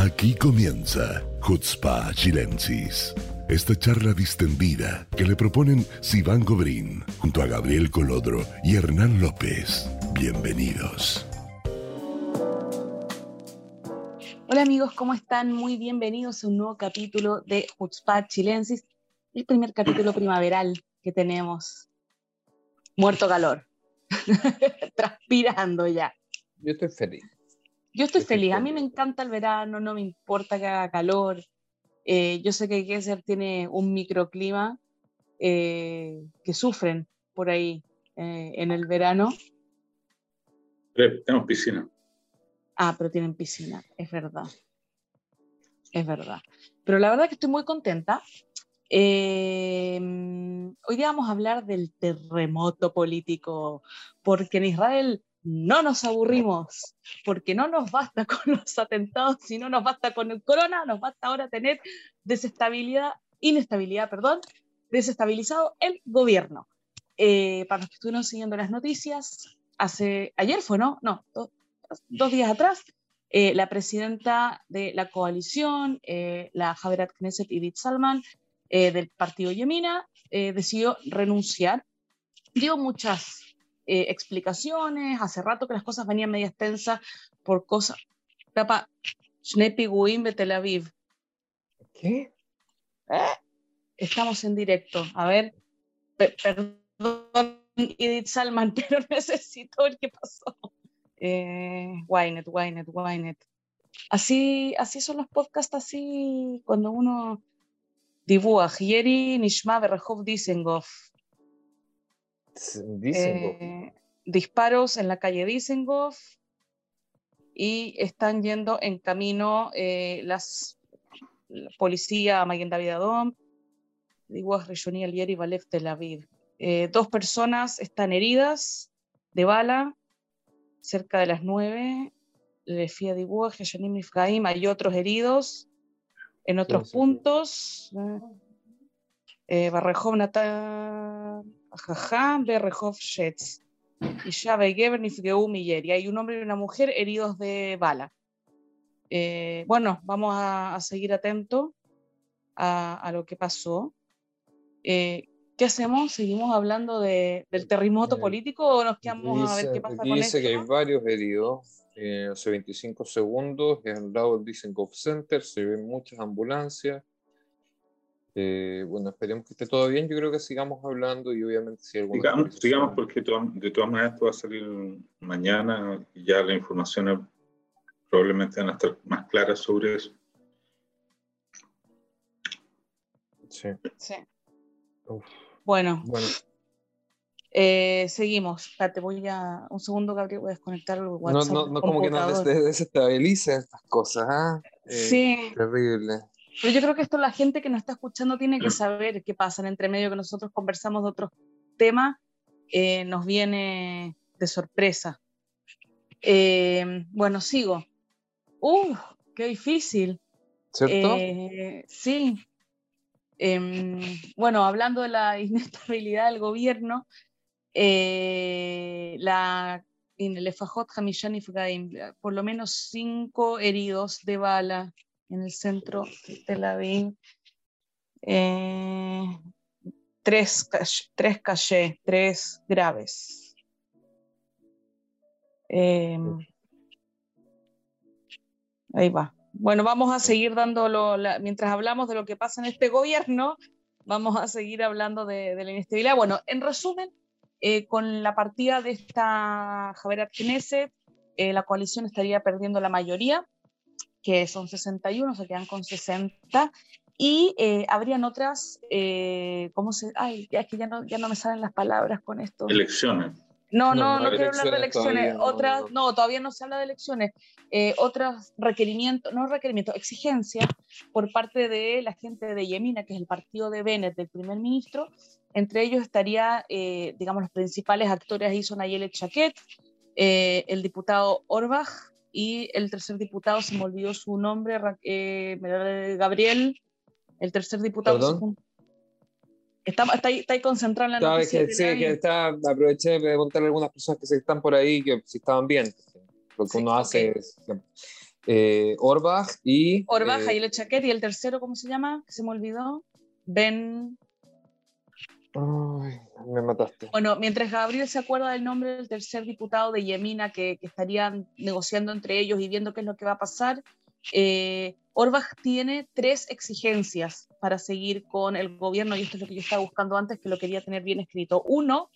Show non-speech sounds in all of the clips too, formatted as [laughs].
Aquí comienza Hutzpa Chilensis. Esta charla distendida que le proponen Sivan Gobrín junto a Gabriel Colodro y Hernán López. Bienvenidos. Hola amigos, ¿cómo están? Muy bienvenidos a un nuevo capítulo de Hutzpa Chilensis, el primer capítulo primaveral que tenemos. Muerto calor, [laughs] transpirando ya. Yo estoy feliz. Yo estoy feliz, a mí me encanta el verano, no me importa que haga calor. Eh, yo sé que Gesser tiene un microclima eh, que sufren por ahí eh, en el verano. Tenemos piscina. Ah, pero tienen piscina, es verdad. Es verdad. Pero la verdad que estoy muy contenta. hoy día vamos a hablar del terremoto político, porque en Israel no nos aburrimos, porque no nos basta con [laughs] los atentados, si no nos basta con el corona, nos basta ahora tener desestabilidad, inestabilidad, perdón, desestabilizado el gobierno. Eh, para los que estuvieron siguiendo las noticias, hace, ayer fue, ¿no? No, dos días atrás, eh, la presidenta de la coalición, eh, la Javerat Knesset Edith Salman, del partido Yemina, decidió renunciar. Dio muchas eh, explicaciones, hace rato que las cosas venían medio tensas por cosas. Tapa, Schnepi de Tel Aviv. ¿Qué? ¿Eh? Estamos en directo. A ver, perdón, Edith Salman, [laughs] pero necesito ver qué pasó. Eh, Wynet, Wynet, Wynet. Así, así son los podcasts, así cuando uno dibuja. Yeri Nishma Berrehov Dizengoff. Eh, disparos en la calle Dizengoff y están yendo en camino eh, las la policía Maguen David Adom, Diguas Rishoni Alier y Valef Tel Aviv. Eh, dos personas están heridas de bala cerca de las nueve. Le fía Diguas, Nifgaim, hay otros heridos en otros puntos. Eh, Barrejov Natan Ajajá, Berrehov Shetz. Y Shave Geber Nifgeu y Hay un hombre y una mujer heridos de bala. Eh, bueno, vamos a, seguir atentos a, lo que pasó. Eh, ¿Qué hacemos? ¿Seguimos hablando del terremoto eh, político o nos quedamos a ver qué pasa con esto? Dice que hay varios heridos. hace 25 segundos, el lado del Dizengoff Center, se ven muchas ambulancias. Eh, bueno, esperemos que esté todo bien. Yo creo que sigamos hablando y obviamente si Sigamos, sigamos porque de todas maneras esto va a salir mañana y ya la información probablemente van a estar más claras sobre eso. Sí. sí. Bueno. bueno. Eh, seguimos. Espérate, voy a. Un segundo, Gabriel, voy a desconectar el WhatsApp. No, no, no como que nos desestabilicen estas cosas, ¿ah? Eh, sí. Terrible. Pero yo creo que esto la gente que nos está escuchando tiene que saber qué pasa en entre medio que nosotros conversamos de otros temas, eh, nos viene de sorpresa. Eh, bueno, sigo. ¡Uh! ¡Qué difícil! ¿Cierto? Eh, sí. Em, bueno, hablando de la [laughs] inestabilidad del gobierno, la, en el Efajot Hamishani por lo menos cinco heridos de bala en el centro de Tel Aviv. Eh, tres, tres tres graves. Em, ahí va. Bueno, vamos a seguir dándolo, mientras hablamos de lo que pasa en este gobierno, vamos a seguir hablando de, la inestabilidad. Bueno, en resumen, eh, con la partida de esta Javier Knesset, eh, la coalición estaría perdiendo la mayoría que son 61, se quedan con 60, y eh, habrían otras, eh, ¿cómo se...? Ay, ya es que ya no, ya no me salen las palabras con esto. Elecciones. No, no, no, quiero hablar de elecciones. otras, no, todavía no se habla de elecciones. Eh, otros requerimientos, no requerimientos, exigencias por parte de la gente de Yemina, que es el partido de Bennett, del primer ministro. Entre ellos estaría, eh, digamos, los principales actores ahí son Ayelet Chaquet, el diputado Orbach, y el tercer diputado, se me olvidó su nombre, eh, Gabriel, el tercer diputado. Está, está, ahí, está ahí concentrado en la noticia. Que, sí, que está, aproveché de preguntarle a algunas personas que se están por ahí que si estaban bien. Lo que uno hace es... eh, Orbach y... Orbach, eh, el Chaquet, y el tercero, ¿cómo se llama? Se me olvidó. Ben... Ay, me mataste. Bueno, mientras Gabriel se acuerda del nombre del tercer diputado de Yemina que, que estarían negociando entre ellos y viendo qué es lo que va a pasar, eh, Orbach tiene tres exigencias para seguir con el gobierno, y esto es lo que yo estaba buscando antes, que lo quería tener bien escrito. Uno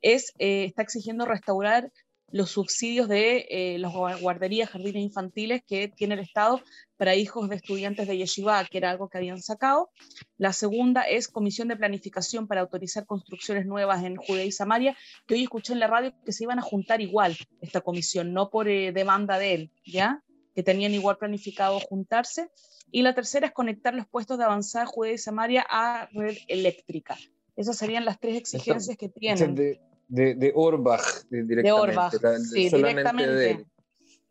es, eh, está exigiendo restaurar los subsidios de eh, las guarderías, jardines infantiles que tiene el Estado para hijos de estudiantes de Yeshiva, que era algo que habían sacado. La segunda es comisión de planificación para autorizar construcciones nuevas en Judea y Samaria, que hoy escuché en la radio que se iban a juntar igual esta comisión, no por eh, demanda de él, ¿ya? Que tenían igual planificado juntarse. Y la tercera es conectar los puestos de avanzada Judea y Samaria a red eléctrica. Esas serían las tres exigencias que tienen. De, de, de Orbach directamente. De Orbach, sí, directamente.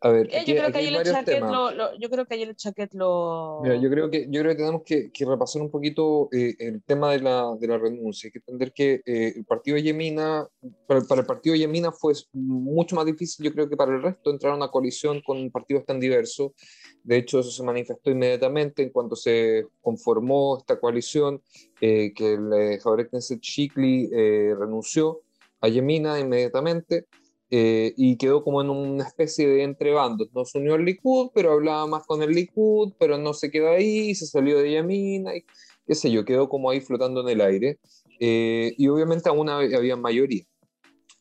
A ver, eh, yo, creo que ayer el chaquet lo, lo, yo creo que ayer el chaquet lo... Mira, yo creo que, yo creo que tenemos que, que repasar un poquito eh, el tema de la, de la renuncia. Hay que entender que eh, el partido de Yemina, para, para, el partido de Yemina fue mucho más difícil, yo creo que para el resto, entrar a una coalición con partidos tan diversos. De hecho, eso se manifestó inmediatamente en cuanto se conformó esta coalición, que el eh, Javier Knesset Chikli renunció a Yemina inmediatamente. Eh, y quedó como en una especie de entrebandos. No se unió al Likud, pero hablaba más con el Likud, pero no se quedó ahí, se salió de Yamina, y qué sé yo, quedó como ahí flotando en el aire. Eh, y obviamente aún había mayoría.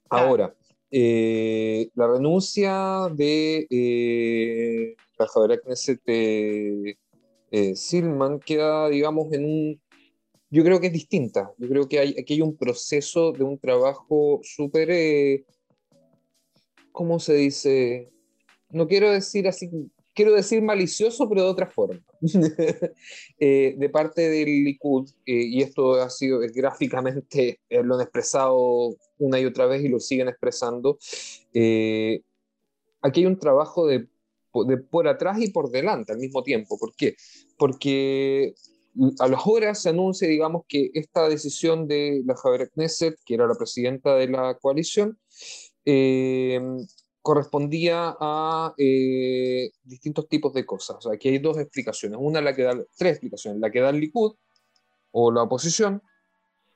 Ahora, eh, la renuncia de eh, la Javiera Knesset Silman queda, digamos, en un yo creo que es distinta. Yo creo que hay, aquí hay un proceso de un trabajo súper ¿cómo se dice? No quiero decir así, quiero decir malicioso, pero de otra forma. [laughs] eh, de parte del Likud, eh, y esto ha sido es, gráficamente, eh, lo han expresado una y otra vez y lo siguen expresando, eh, aquí hay un trabajo de, de, por atrás y por delante al mismo tiempo. ¿Por qué? Porque a las horas se anuncia, digamos, que esta decisión de la Javier Knesset, que era la presidenta de la coalición, eh, correspondía a eh, distintos tipos de cosas. O sea, aquí hay dos explicaciones. Una, la que da, tres explicaciones. La que da el Likud o la oposición,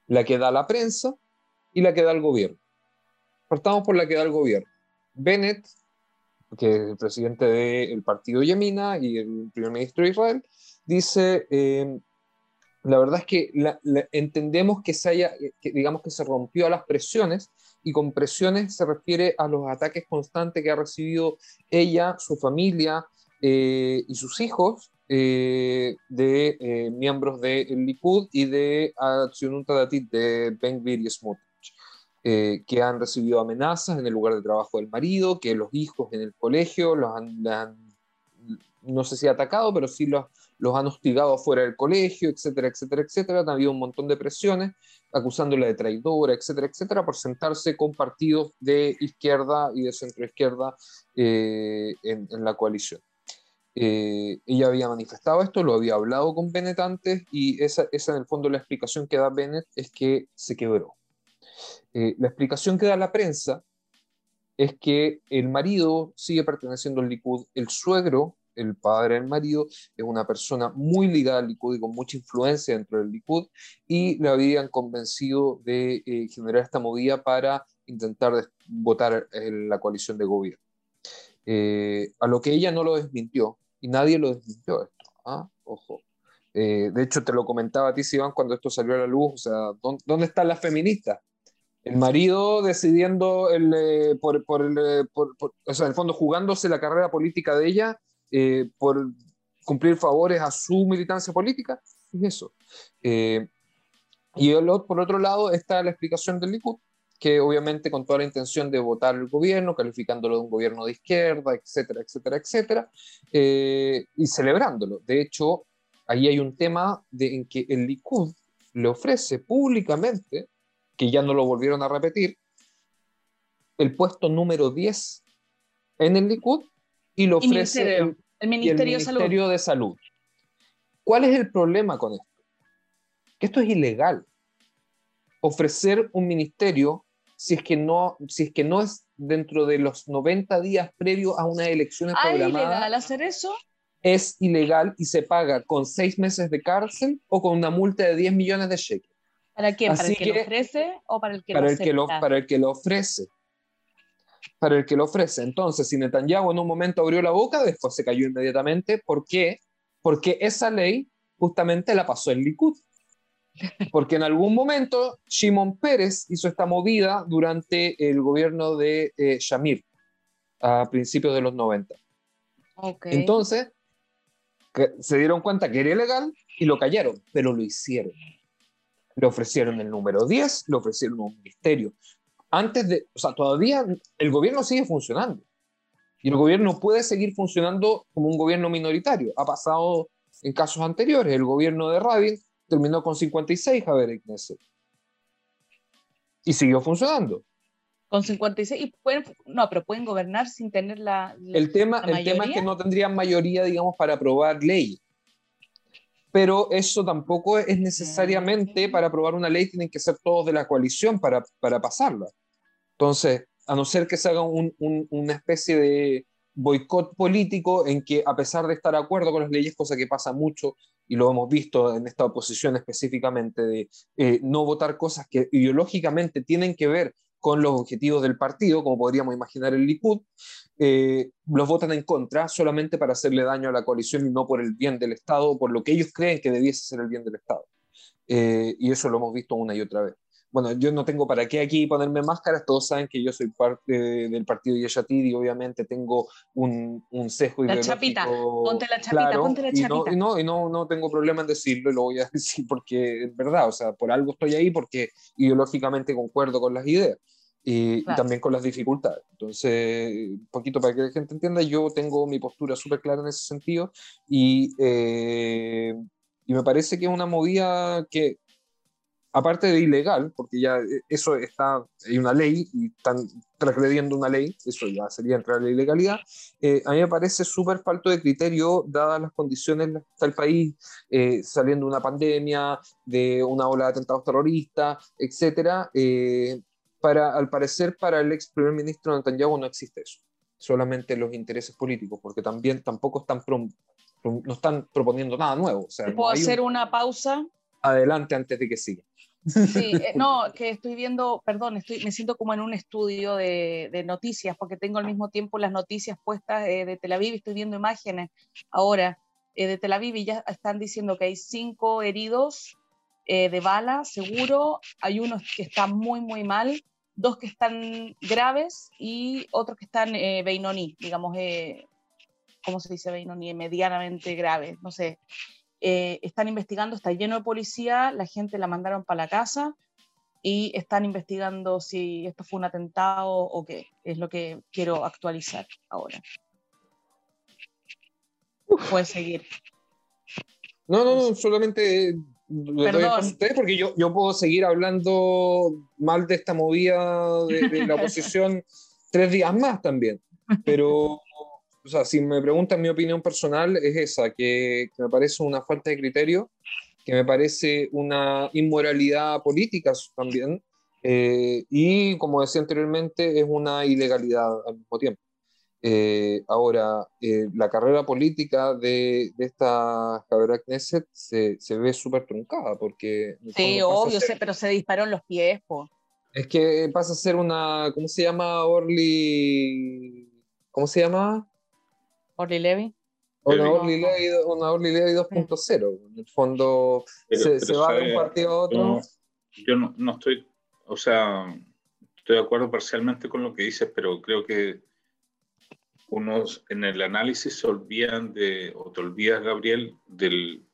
la que da la prensa y la que da el gobierno. Partamos por la que da el gobierno. Bennett, que es el presidente del partido Yemina y el primer ministro de Israel, dice, eh, la verdad es que la, la, entendemos que se haya, que, digamos que se rompió a las presiones y con presiones se refiere a los ataques constantes que ha recibido ella, su familia eh, y sus hijos eh, de eh, miembros del de Likud y de Acción Datit de Ben Gvir y Smotrich, eh, que han recibido amenazas en el lugar de trabajo del marido, que los hijos en el colegio los han, han no sé si atacado, pero sí los, los han hostigado fuera del colegio, etcétera, etcétera, etcétera. Han habido un montón de presiones acusándola de traidora, etcétera, etcétera, por sentarse con partidos de izquierda y de centroizquierda eh, en, en, la coalición. Eh, ella había manifestado esto, lo había hablado con Bennett antes y esa, esa en el fondo la explicación que da Bennett es que se quebró. Eh, la explicación que da la prensa es que el marido sigue perteneciendo al Likud, el suegro el padre del marido, es una persona muy ligada al Likud y con mucha influencia dentro del Likud, y le habían convencido de eh, generar esta movida para intentar votar en la coalición de gobierno. Eh, a lo que ella no lo desmintió, y nadie lo desmintió esto. ¿ah? Ojo. Eh, de hecho, te lo comentaba a ti, Iván, cuando esto salió a la luz, o sea, ¿dónde, dónde están las feministas? El marido decidiendo el, eh, por, el, o sea, en el fondo jugándose la carrera política de ella eh, por cumplir favores a su militancia política, es eso. Eh, y el, por otro lado está la explicación del Likud, que obviamente con toda la intención de votar el gobierno, calificándolo de un gobierno de izquierda, etcétera, etcétera, etcétera, eh, y celebrándolo. De hecho, ahí hay un tema de, en que el Likud le ofrece públicamente, que ya no lo volvieron a repetir, el puesto número 10 en el Likud y lo ofrece ministerio, el, el, Ministerio, el ministerio de, Salud. de, Salud. ¿Cuál es el problema con esto? Que esto es ilegal. Ofrecer un ministerio si es que no, si es, que no es dentro de los 90 días previos a una elección Ah, ¿es ilegal hacer eso? es ilegal y se paga con seis meses de cárcel o con una multa de 10 millones de shekels. ¿Para quién? ¿Para Así el que, lo que- ofrece o para el que para lo el que lo, acepta? para el que lo ofrece. Para el que lo ofrece. Entonces, si Netanyahu en un momento abrió la boca, después se cayó inmediatamente. ¿Por qué? Porque esa ley justamente la pasó el Likud. Porque en algún momento Shimon Pérez hizo esta movida durante el gobierno de eh, Shamir, a principios de los 90. Ok. Entonces, que se dieron cuenta que era ilegal y lo callaron, pero lo hicieron. Le ofrecieron el número 10, le ofrecieron un ministerio. Antes de, o sea, todavía el gobierno sigue funcionando. Y el gobierno puede seguir funcionando como un gobierno minoritario. Ha pasado en casos anteriores. El gobierno de Rabin terminó con 56 Javier Knesset. Y siguió funcionando. Con 56, y pueden, no, pero pueden gobernar sin tener la... la- El tema, ¿La el tema es que no tendrían mayoría, digamos, para aprobar leyes. Pero eso tampoco es necesariamente para aprobar una ley, tienen que ser todos de la coalición para, para pasarla. Entonces, a no ser que se haga un- un- una especie de boicot político en que, a pesar de estar de acuerdo con las leyes, cosa que pasa mucho, y lo hemos visto en esta oposición específicamente, de eh, no votar cosas que ideológicamente tienen que ver con los objetivos del partido, como podríamos imaginar el Likud, eh, los votan en contra solamente para hacerle daño a la coalición y no por el bien del Estado, por lo que ellos creen que debiese ser el bien del Estado. Eh, y eso lo hemos visto una y otra vez. Bueno, yo no tengo para qué aquí ponerme máscaras, todos saben que yo soy parte del partido Yeshatid y obviamente tengo un, un sesgo La chapita, ponte la chapita, claro, ponte la y no, chapita. y no, y no, no tengo problema en decirlo, y lo voy a [laughs] decir porque es verdad, o sea, por algo estoy ahí, porque ideológicamente concuerdo con las ideas y, y Claro. también con las dificultades. Entonces, un poquito para que la gente entienda, yo tengo mi postura súper clara en ese sentido y, eh, y me parece que es una movida que, aparte de ilegal, porque ya eh, eso está, hay una ley y están transgrediendo una ley, eso ya sería entrar a la ilegalidad, eh, a mí me parece súper falto de criterio, dadas las condiciones en las que está el país, eh, saliendo de una pandemia, de una ola de atentados terroristas, etcétera. eh, para, al parecer, para el ex primer ministro Netanyahu no existe eso, solamente los intereses políticos, porque también tampoco están prom- no están proponiendo nada nuevo. O sea, no ¿Puedo un- hacer una pausa? adelante antes de que siga. Sí, eh, [laughs] no, que estoy viendo, perdón, estoy, me siento como en un estudio de, de noticias, porque tengo al mismo tiempo las noticias puestas eh, de Tel Aviv, y estoy viendo imágenes ahora eh, de Tel Aviv y ya están diciendo que hay cinco heridos de bala, seguro, hay unos que están muy, muy mal, dos que están graves y otros que están Beinoní, digamos, ¿cómo se dice Beinoní? Medianamente graves, no sé, eh, están investigando, está lleno de policía, la gente la mandaron para la casa y están investigando si esto fue un atentado o qué, es lo que quiero actualizar ahora. Puedes seguir. No, no, no, solamente le doy a ustedes porque yo, yo puedo seguir hablando mal de esta movida de, de la [laughs] oposición tres días más también. Pero, o sea, si me preguntan mi opinión personal, es esa, que, que me parece una falta de criterio, que me parece una inmoralidad política también, eh, y como decía anteriormente, es una ilegalidad al mismo tiempo. Eh, ahora, eh, la carrera política de, de esta Javiera Knesset se, se ve súper truncada porque... Sí, obvio, ser- pero se disparó en los pies, po. Es que pasa a ser una, ¿cómo se llama? Orly... ¿Cómo se llama? Orly Levy. Una. Orly Levy, una Orly Levy 2.0. En el fondo Pero- se, pero se va de un partido a otro. yo- Yo no, no estoy, o sea, estoy de acuerdo parcialmente con lo que dices, pero creo que unos en el análisis se olvidan de, o te olvidas, Gabriel, del,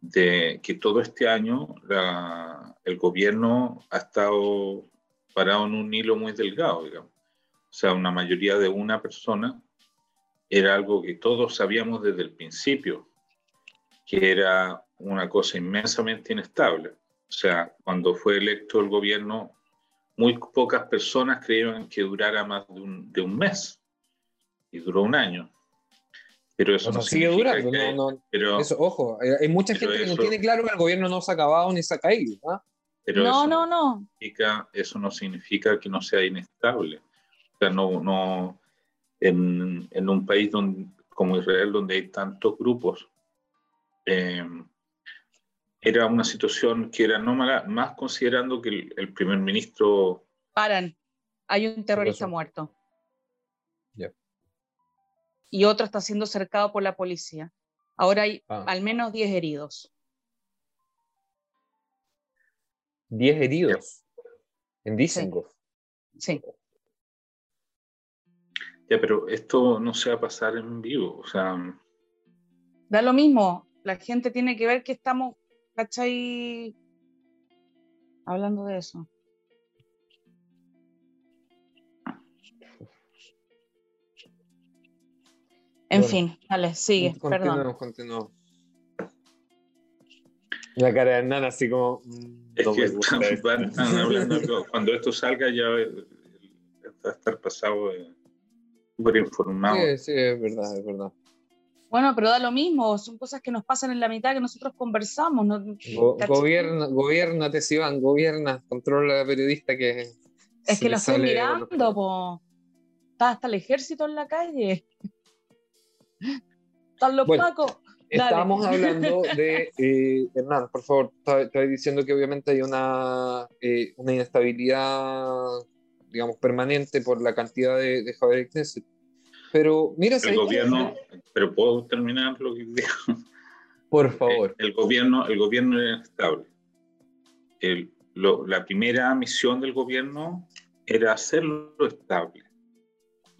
de que todo este año la- el gobierno ha estado parado en un hilo muy delgado, digamos. O sea, una mayoría de una persona era algo que todos sabíamos desde el principio, que era una cosa inmensamente inestable. O sea, cuando fue electo el gobierno, muy pocas personas creyeron que durara más de un, de un mes. Y duró un año. Pero eso O sea, no sigue durando. que- No, no, pero, eso, ojo, hay, hay mucha gente que no tiene claro que el gobierno no se ha acabado ni se ha caído. ¿ah? Pero no, eso no, no. significa- eso no significa que no sea inestable. O sea, no, no en, en un país donde, como Israel, donde hay tantos grupos, eh, era una situación que era anómala, más considerando que el, el primer ministro Paran. Hay un terrorista muerto. Ya. Y otro está siendo cercado por la policía. Ahora hay Ah. al menos 10 heridos. 10 heridos en Dizengoff. Sí. Ya, pero esto no se va a pasar en vivo. O sea, Da lo mismo. La gente tiene que ver que estamos, ¿cachai? Hablando de eso. En Bueno. fin, dale, sigue, perdón. La cara de Hernán así como... mm, es no que están, esto. van- están hablando de [laughs] todo. cuando esto salga ya eh, va a estar pasado de súper informado. Sí, sí, es verdad, es verdad. Bueno, pero da lo mismo, son cosas que nos pasan en la mitad que nosotros conversamos. ¿no? Gobierna, gobiernate, Sivan, gobierna, controla a la periodista que... Es que lo estoy mirando, po. Está hasta el ejército en la calle. [laughs] Están los Bueno, pacos. Estábamos [laughs] hablando de, eh, Hernán, por favor, estaba diciendo que obviamente hay una, eh, una inestabilidad, digamos, permanente por la cantidad de, de Javier Knesset. Pero mira, El gobierno, pero puedo terminar lo que digo. Por favor. El gobierno, el gobierno era inestable. El- lo- la primera misión del gobierno era hacerlo estable.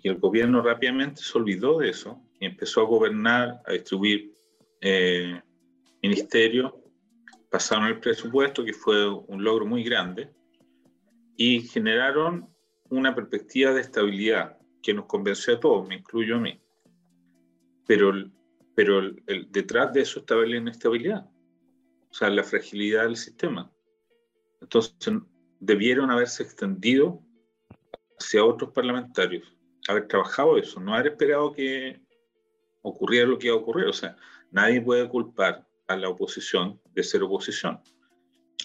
Y el gobierno rápidamente se olvidó de eso y empezó a gobernar, a distribuir eh, ministerios, pasaron el presupuesto, que fue un logro muy grande, y generaron una perspectiva de estabilidad que nos convenció a todos, me incluyo a mí. Pero, pero el- el- detrás de eso estaba la inestabilidad, o sea, la fragilidad del sistema. Entonces, debieron haberse extendido hacia otros parlamentarios, haber trabajado eso, no haber esperado que ocurriera lo que iba a ocurrir. O sea, nadie puede culpar a la oposición de ser oposición,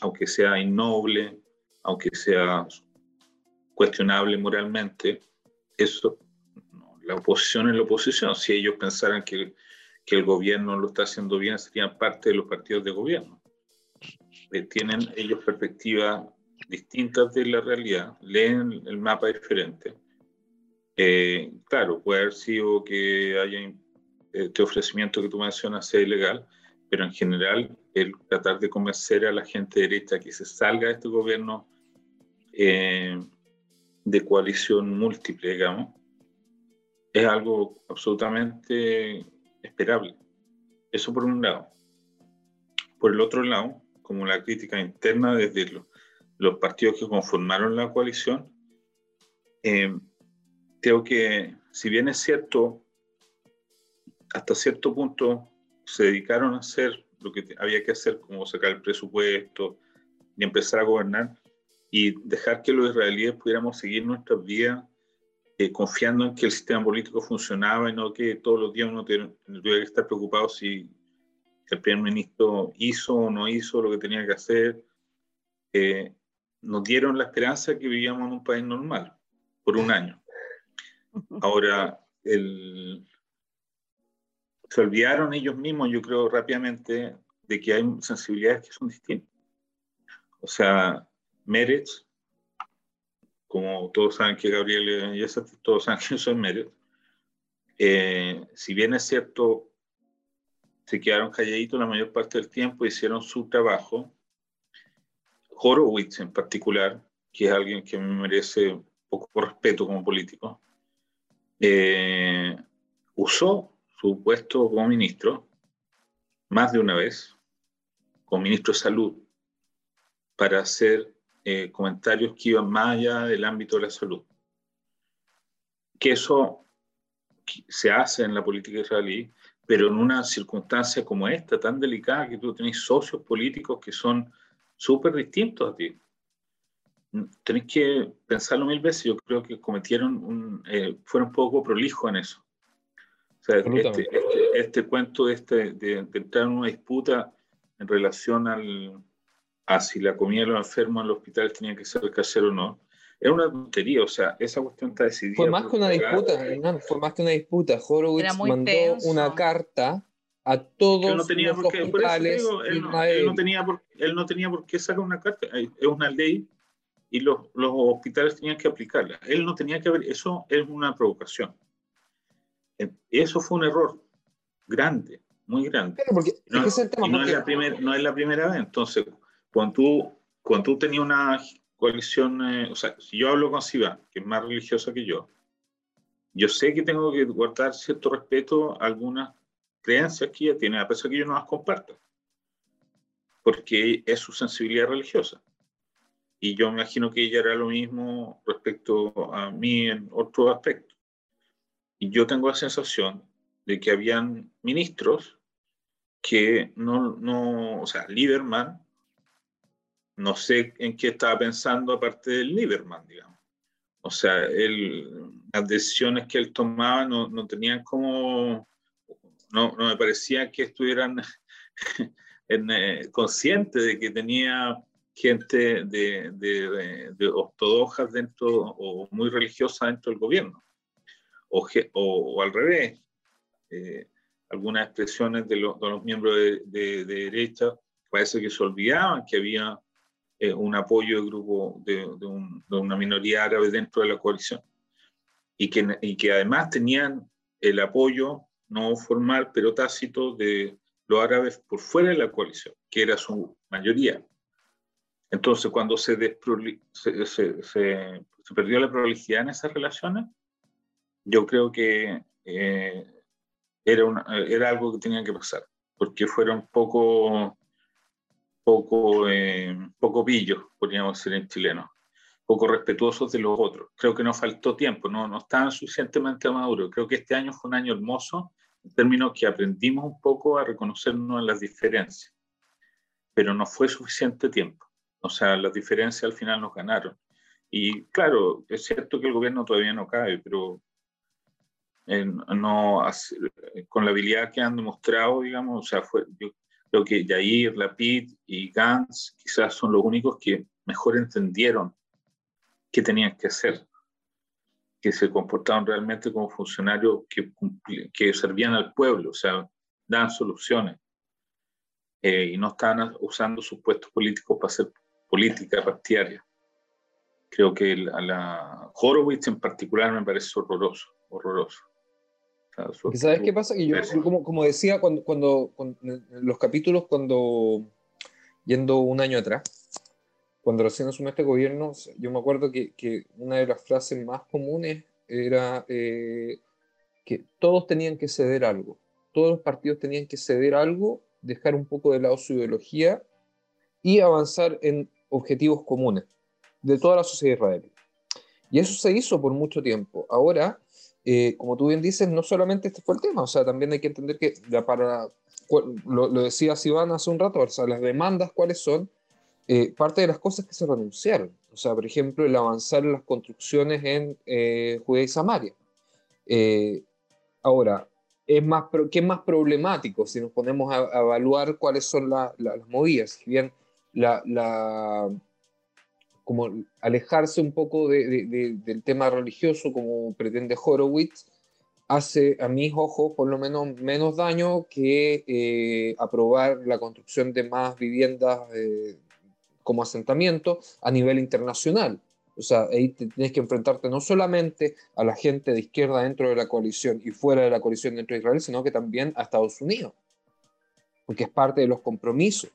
aunque sea innoble, aunque sea cuestionable moralmente, eso, no, la oposición es la oposición. Si ellos pensaran que, que el gobierno lo está haciendo bien, serían parte de los partidos de gobierno. Eh, tienen ellos perspectivas distintas de la realidad, leen el mapa diferente. Eh, claro, puede haber sido que haya este ofrecimiento que tú mencionas sea ilegal, pero en general el tratar de convencer a la gente derecha que se salga de este gobierno eh, de coalición múltiple, digamos, es algo absolutamente esperable. Eso por un lado. Por el otro lado, como la crítica interna desde lo- los partidos que conformaron la coalición, eh, creo que si bien es cierto, hasta cierto punto se dedicaron a hacer lo que había que hacer, como sacar el presupuesto y empezar a gobernar y dejar que los israelíes pudiéramos seguir nuestras vidas eh, confiando en que el sistema político funcionaba y no que todos los días uno tuviera que estar preocupado si el primer ministro hizo o no hizo lo que tenía que hacer. Eh, nos dieron la esperanza que vivíamos en un país normal por un año. Ahora, el, se olvidaron ellos mismos, yo creo, rápidamente, de que hay sensibilidades que son distintas. O sea, Meretz, como todos saben que Gabriel y todos saben que yo soy Meretz, eh, si bien es cierto, se quedaron calladitos la mayor parte del tiempo, hicieron su trabajo. Horowitz en particular, que es alguien que me merece poco respeto como político, eh, usó su puesto como ministro más de una vez, como ministro de salud, para hacer eh, comentarios que iban más allá del ámbito de la salud. Que eso se hace en la política israelí, pero en una circunstancia como esta, tan delicada, que tú tenés socios políticos que son súper distintos a ti. Tenés que pensarlo mil veces. Yo creo que cometieron un, eh, fueron un poco prolijos en eso. O sea, este, este, este, cuento de, este, de, de, entrar en una disputa en relación al, a si la comida de los enfermos en los hospitales tenía que ser casera o no, era una tontería, o sea, esa cuestión está decidida. Fue más que una disputa, Hernán, fue más que una disputa. Horowitz mandó una carta a todos él no tenía los hospitales. él, no, él, no, tenía por, él no tenía por qué sacar una carta, es una ley y los, los hospitales tenían que aplicarla. Él no tenía que ver, eso es una provocación. Eh, eso fue un error grande, muy grande. porque, no, es, el tema, no, es la primer, no es la primera vez. Entonces, cuando tú, cuando tú tenías una coalición, eh, o sea, si yo hablo con Siva, que es más religiosa que yo, yo sé que tengo que guardar cierto respeto a algunas creencias que ella tiene, a pesar que yo no las comparto, porque es su sensibilidad religiosa. Y yo me imagino que ella era lo mismo respecto a mí en otro aspecto. Y yo tengo la sensación de que habían ministros que no, no o sea, Lieberman, no sé en qué estaba pensando aparte del Lieberman, digamos. O sea, él, las decisiones que él tomaba no, no tenían como, no, no, me parecía que estuvieran [laughs] eh, conscientes de que tenía gente de, de, de, ortodoxas dentro o muy religiosa dentro del gobierno. O, o, al revés, eh, algunas expresiones de, de, los miembros de, derecha parece que se olvidaban que había eh, un apoyo de grupo de, un, una minoría árabe dentro de la coalición y que, y que además tenían el apoyo no formal pero tácito de los árabes por fuera de la coalición, que era su mayoría. Entonces, cuando se, se, se, se, perdió la prolijidad en esas relaciones, yo creo que eh, era, una, era algo que tenía que pasar, porque fueron poco, poco, eh, poco pillos, podríamos decir en chileno, poco respetuosos de los otros. Creo que nos faltó tiempo, no, no estaban suficientemente maduros. Creo que este año fue un año hermoso en términos que aprendimos un poco a reconocernos en las diferencias, pero no fue suficiente tiempo. O sea, las diferencias al final nos ganaron. Y claro, es cierto que el gobierno todavía no cae, pero no, con la habilidad que han demostrado, digamos, o sea, fue, creo que Jair, Lapid y Gantz quizás son los únicos que mejor entendieron qué tenían que hacer, que se comportaron realmente como funcionarios que, que servían al pueblo, o sea, dan soluciones. Eh, y no estaban usando sus puestos políticos para hacer política partidaria. Creo que a la Horowitz en particular me parece horroroso, horroroso. ¿Sabes qué pasa? Que yo, como, como decía, cuando, cuando, en los capítulos, cuando yendo un año atrás, cuando recién asumió este gobierno, yo me acuerdo que, que una de las frases más comunes era eh, que todos tenían que ceder algo, todos los partidos tenían que ceder algo, dejar un poco de lado su ideología y avanzar en objetivos comunes de toda la sociedad israelí. Y eso se hizo por mucho tiempo. Ahora, eh, como tú bien dices, no solamente este fue el tema, o sea, también hay que entender que para, lo, decía Sivan hace un rato, o sea, las demandas, ¿cuáles son? Eh, parte de las cosas que se renunciaron. O sea, por ejemplo, el avanzar en las construcciones en eh, Judea y Samaria. Ahora, es más, ¿qué es más problemático si nos ponemos a, evaluar cuáles son las movidas? Si bien la, como alejarse un poco del tema religioso como pretende Horowitz, hace a mis ojos por lo menos menos daño que eh, aprobar la construcción de más viviendas eh, como asentamiento a nivel internacional. O sea, ahí tienes que enfrentarte no solamente a la gente de izquierda dentro de la coalición y fuera de la coalición dentro de Israel, sino que también a Estados Unidos, porque es parte de los compromisos.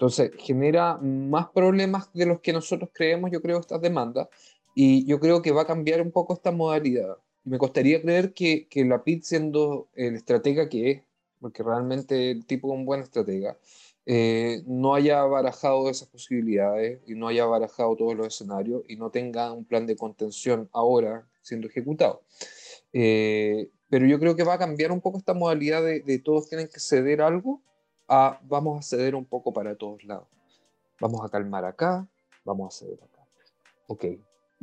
Entonces, genera más problemas de los que nosotros creemos, yo creo, estas demandas, y yo creo que va a cambiar un poco esta modalidad. Me costaría creer que, que la PIT, siendo el estratega que es, porque realmente el tipo es un buen estratega, eh, no haya barajado esas posibilidades y no haya barajado todos los escenarios y no tenga un plan de contención ahora siendo ejecutado. Eh, pero yo creo que va a cambiar un poco esta modalidad de, de todos tienen que ceder algo vamos a ceder un poco para todos lados. Vamos a calmar acá, vamos a ceder acá. Ok,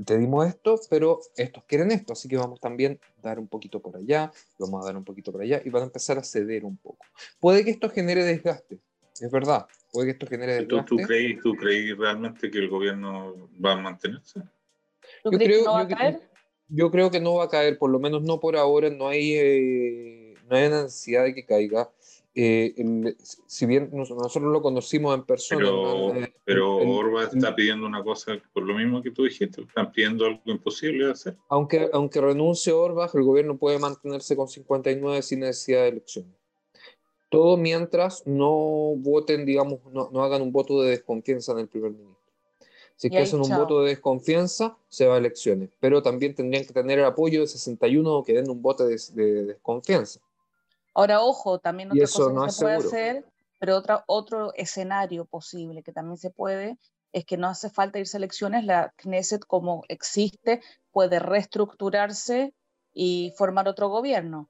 te dimos esto, pero estos quieren esto, así que vamos también a dar un poquito por allá, vamos a dar un poquito por allá y van a empezar a ceder un poco. Puede que esto genere desgaste, es verdad, puede que esto genere ¿Tú, tú, creí, ¿Tú creí realmente que el gobierno va a mantenerse? ¿Tú crees que no va a caer? Yo creo que no va a caer, por lo menos no por ahora, no hay, eh, no hay necesidad de que caiga. Eh, si bien nosotros lo conocimos en persona. Pero, Orba está pidiendo una cosa por lo mismo que tú dijiste, están pidiendo algo imposible de hacer. Aunque, aunque renuncie Orba, el gobierno puede mantenerse con 59 sin necesidad de elecciones. Todo mientras no voten, digamos, no, no hagan un voto de desconfianza en el primer ministro. Si que hacen un voto de desconfianza, se va a elecciones. Pero también tendrían que tener el apoyo de 61 que den un voto de desconfianza. Ahora, ojo, también otra cosa que se puede hacer, pero otra, otro escenario posible que también se puede es que no hace falta ir a elecciones, la Knesset como existe puede reestructurarse y formar otro gobierno.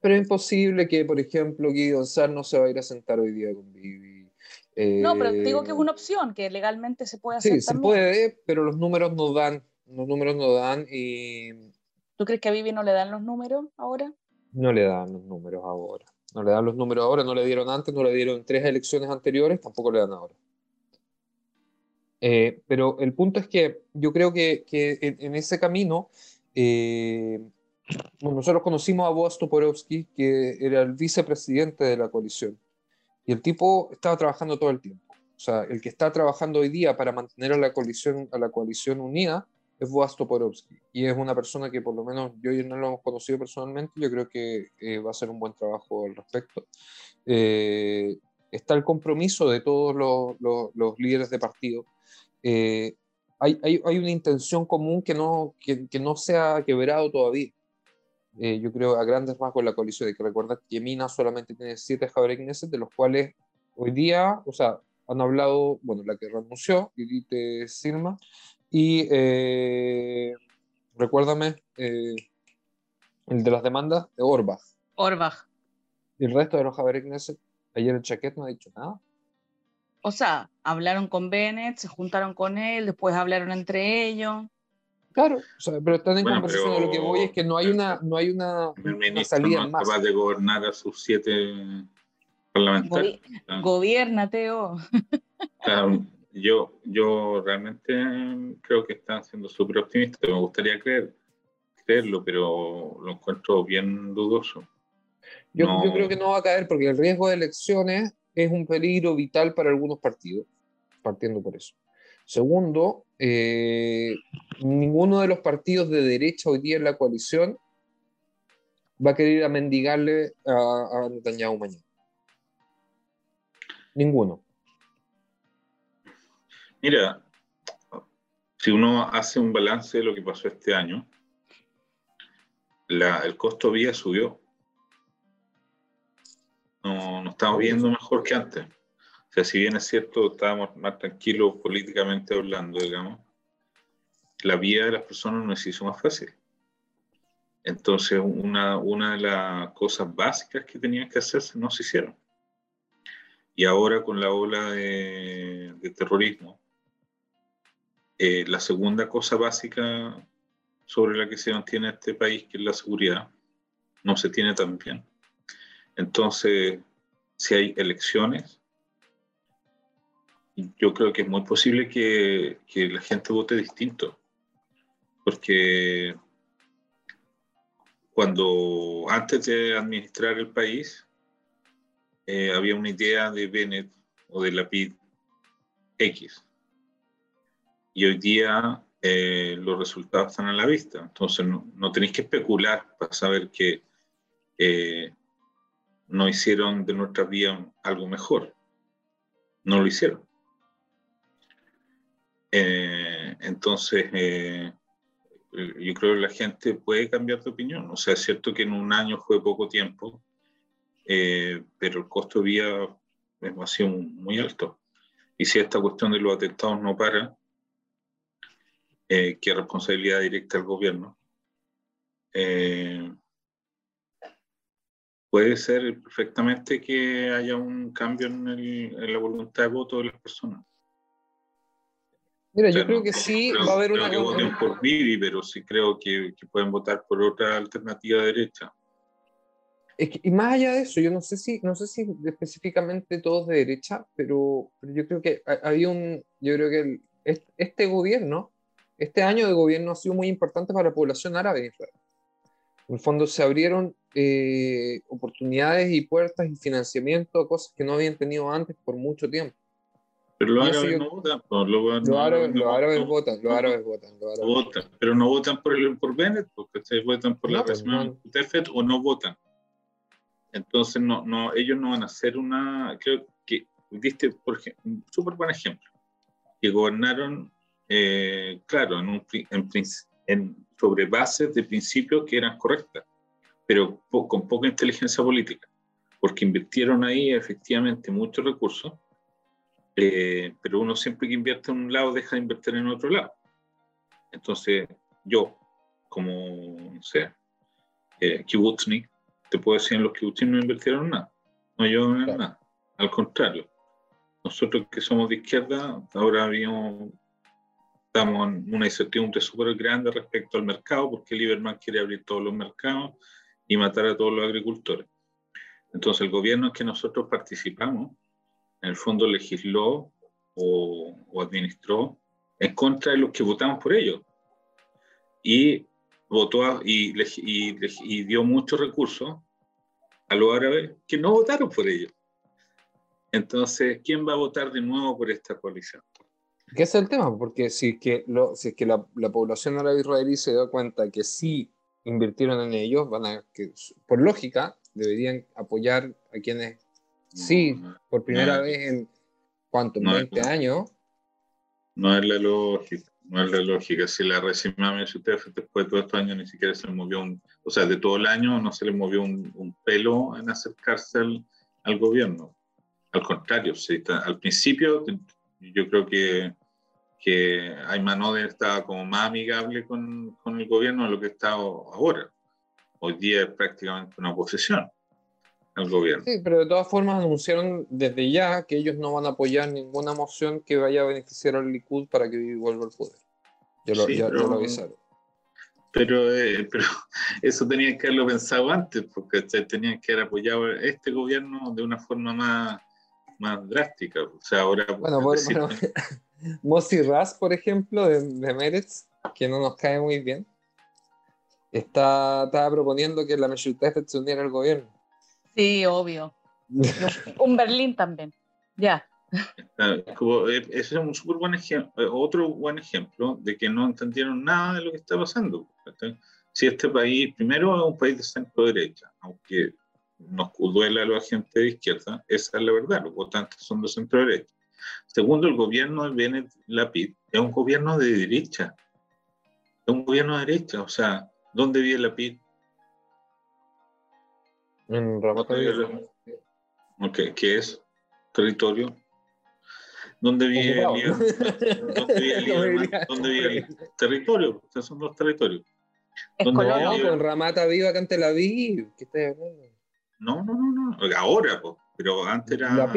Pero es imposible que, por ejemplo, Guido González no se va a ir a sentar hoy día con Vivi. no, pero digo que es una opción, que legalmente se puede hacer. Sí, se puede, pero los números no dan, los números no dan y... ¿Tú crees que a Vivi no le dan los números ahora? No le dan los números ahora. No le dan los números ahora, no le dieron antes, no le dieron tres elecciones anteriores, tampoco le dan ahora. Eh, pero el punto es que yo creo que, que en, ese camino, eh, nosotros conocimos a Boaz Toporowski, que era el vicepresidente de la coalición, y el tipo estaba trabajando todo el tiempo. O sea, el que está trabajando hoy día para mantener a la coalición, a la coalición unida es Boaz Toporowski y es una persona que por lo menos yo y no lo hemos conocido personalmente, yo creo que eh, va a hacer un buen trabajo al respecto. Eh, está el compromiso de todos los, los, líderes de partido. Eh, hay, hay, hay, una intención común que no, que, que no se ha quebrado todavía. yo creo a grandes rasgos la coalición, de que recordar que Mina solamente tiene siete Knesset, de los cuales hoy día, o sea, han hablado, bueno, la que renunció, Edith Silma, y eh, recuérdame eh, el de las demandas de Orbach. Orbach. Y el resto de los Javier ayer el Chaquet no ha dicho nada. O sea, hablaron con Bennett, se juntaron con él, después hablaron entre ellos. Claro, pero están en conversación de lo que voy es que no hay una, no hay una, una salida no más. capaz de gobernar a sus siete parlamentarios. Gobierna, Teo. Claro, yo, yo realmente creo que están siendo súper optimistas. Me gustaría creer, creerlo, pero lo encuentro bien dudoso. Yo, yo creo que no va a caer porque el riesgo de elecciones es un peligro vital para algunos partidos, partiendo por eso. Segundo, eh, ninguno de los partidos de derecha hoy día en la coalición va a querer amendigarle a, a Netanyahu mañana. Ninguno. Mira, si uno hace un balance de lo que pasó este año, el costo vía subió. No, no estamos viendo mejor que antes. O sea, si bien es cierto, estábamos más tranquilos políticamente hablando, digamos, la vida de las personas no se hizo más fácil. Entonces, una, una de las cosas básicas que tenían que hacerse no se hicieron. Y ahora con la ola de, de terrorismo, eh, la segunda cosa básica sobre la que se mantiene este país, que es la seguridad, no se tiene tan bien. Entonces, si hay elecciones, yo creo que es muy posible que, que la gente vote distinto, porque cuando antes de administrar el país, eh, había una idea de Bennett o de la PID X y hoy día eh, los resultados están a la vista. Entonces no, tenéis que especular para saber que eh, no hicieron de nuestra vida algo mejor. No lo hicieron. Eh, entonces, yo creo que la gente puede cambiar de opinión. O sea, es cierto que en un año fue poco tiempo, pero el costo de vida ha sido muy alto. Y si esta cuestión de los atentados no para, eh, que es responsabilidad directa del gobierno, eh, puede ser perfectamente que haya un cambio en, la voluntad de voto de las personas. Mira, yo creo que sí va a haber una. que voten por Vivi, pero sí creo que, que, pueden votar por otra alternativa derecha. y más allá de eso, yo no sé si, no sé si específicamente todos de derecha, pero, pero yo creo que había un, yo creo que el, este gobierno, este año de gobierno ha sido muy importante para la población árabe En el fondo se abrieron eh, oportunidades y puertas y financiamiento a cosas que no habían tenido antes por mucho tiempo. Pero los árabes no votan. Los, árabes, votan, los árabes votan. votan, pero no votan por, el, por Bennett, porque ustedes votan por la pues, Tefet o no votan. Entonces, no, no, ellos no van a hacer una. Creo que diste, por ejemplo, un súper buen ejemplo que gobernaron, eh, claro, en, un, en, sobre bases de principios que eran correctas, pero con poca inteligencia política, porque invirtieron ahí efectivamente muchos recursos, eh, pero uno siempre que invierte en un lado deja de invertir en otro lado. Entonces, yo, como, no sé, eh, kibutznik, te puedo decir, en los kibutznik no invirtieron nada, no yo en nada, al contrario nosotros que somos de izquierda, ahora habíamos, estamos en una incertidumbre súper grande respecto al mercado, porque Lieberman quiere abrir todos los mercados y matar a todos los agricultores. Entonces, el gobierno en que nosotros participamos, en el fondo legisló o, administró en contra de los que votamos por ellos. Y votó y, y, y dio muchos recursos a los árabes que no votaron por ellos. Entonces, ¿quién va a votar de nuevo por esta coalición? ¿Qué es el tema? Porque si que, lo, si es que la, la, población árabe israelí se da cuenta que sí invirtieron en ellos, van a, que por lógica deberían apoyar a quienes sí, por primera vez en cuánto, 20 años. No es la lógica, no es la lógica. Si la Recimame después de todos estos años ni siquiera se movió un, o sea, de todo el año no se le movió un, un pelo en acercarse al, al gobierno. Al contrario, al principio yo creo que, que Aymanode estaba como más amigable con, con, el gobierno de lo que está ahora. Hoy día es prácticamente una oposición al gobierno. Sí, pero de todas formas anunciaron desde ya que ellos no van a apoyar ninguna moción que vaya a beneficiar al Likud para que vuelva al poder. Yo lo, ya, pero, lo avisaron. Pero, eh, pero [laughs] eso tenían que haberlo pensado antes, porque tenían que haber apoyado a este gobierno de una forma más más drástica. O sea, ahora. Bueno, por, bueno Mosi Raz, por ejemplo, de, de Meretz, que no nos cae muy bien, está, estaba proponiendo que la Meshutefet se uniera al gobierno. Sí, obvio. [laughs] un Berlín también. Ya. Eh, ese es un súper buen ejemplo, eh, otro buen ejemplo de que no entendieron nada de lo que está pasando. Si este país, primero es un país de centro derecha, aunque nos duele a la gente de izquierda, esa es la verdad, los votantes son de centro derecha. Segundo, el gobierno de Bennett Lapid es un gobierno de derecha, es un gobierno de derecha, o sea, ¿dónde vive Lapid? En Ramata Ok, ¿qué es? Territorio. ¿Dónde vive ¿Dónde vive ¿Dónde vive el [laughs] territorio? O sea, son dos territorios. No, con Ramata viva acá la Aviv. ¿Qué estás hablando? No, no, no, no. Ahora, pues. pero antes era. ¿La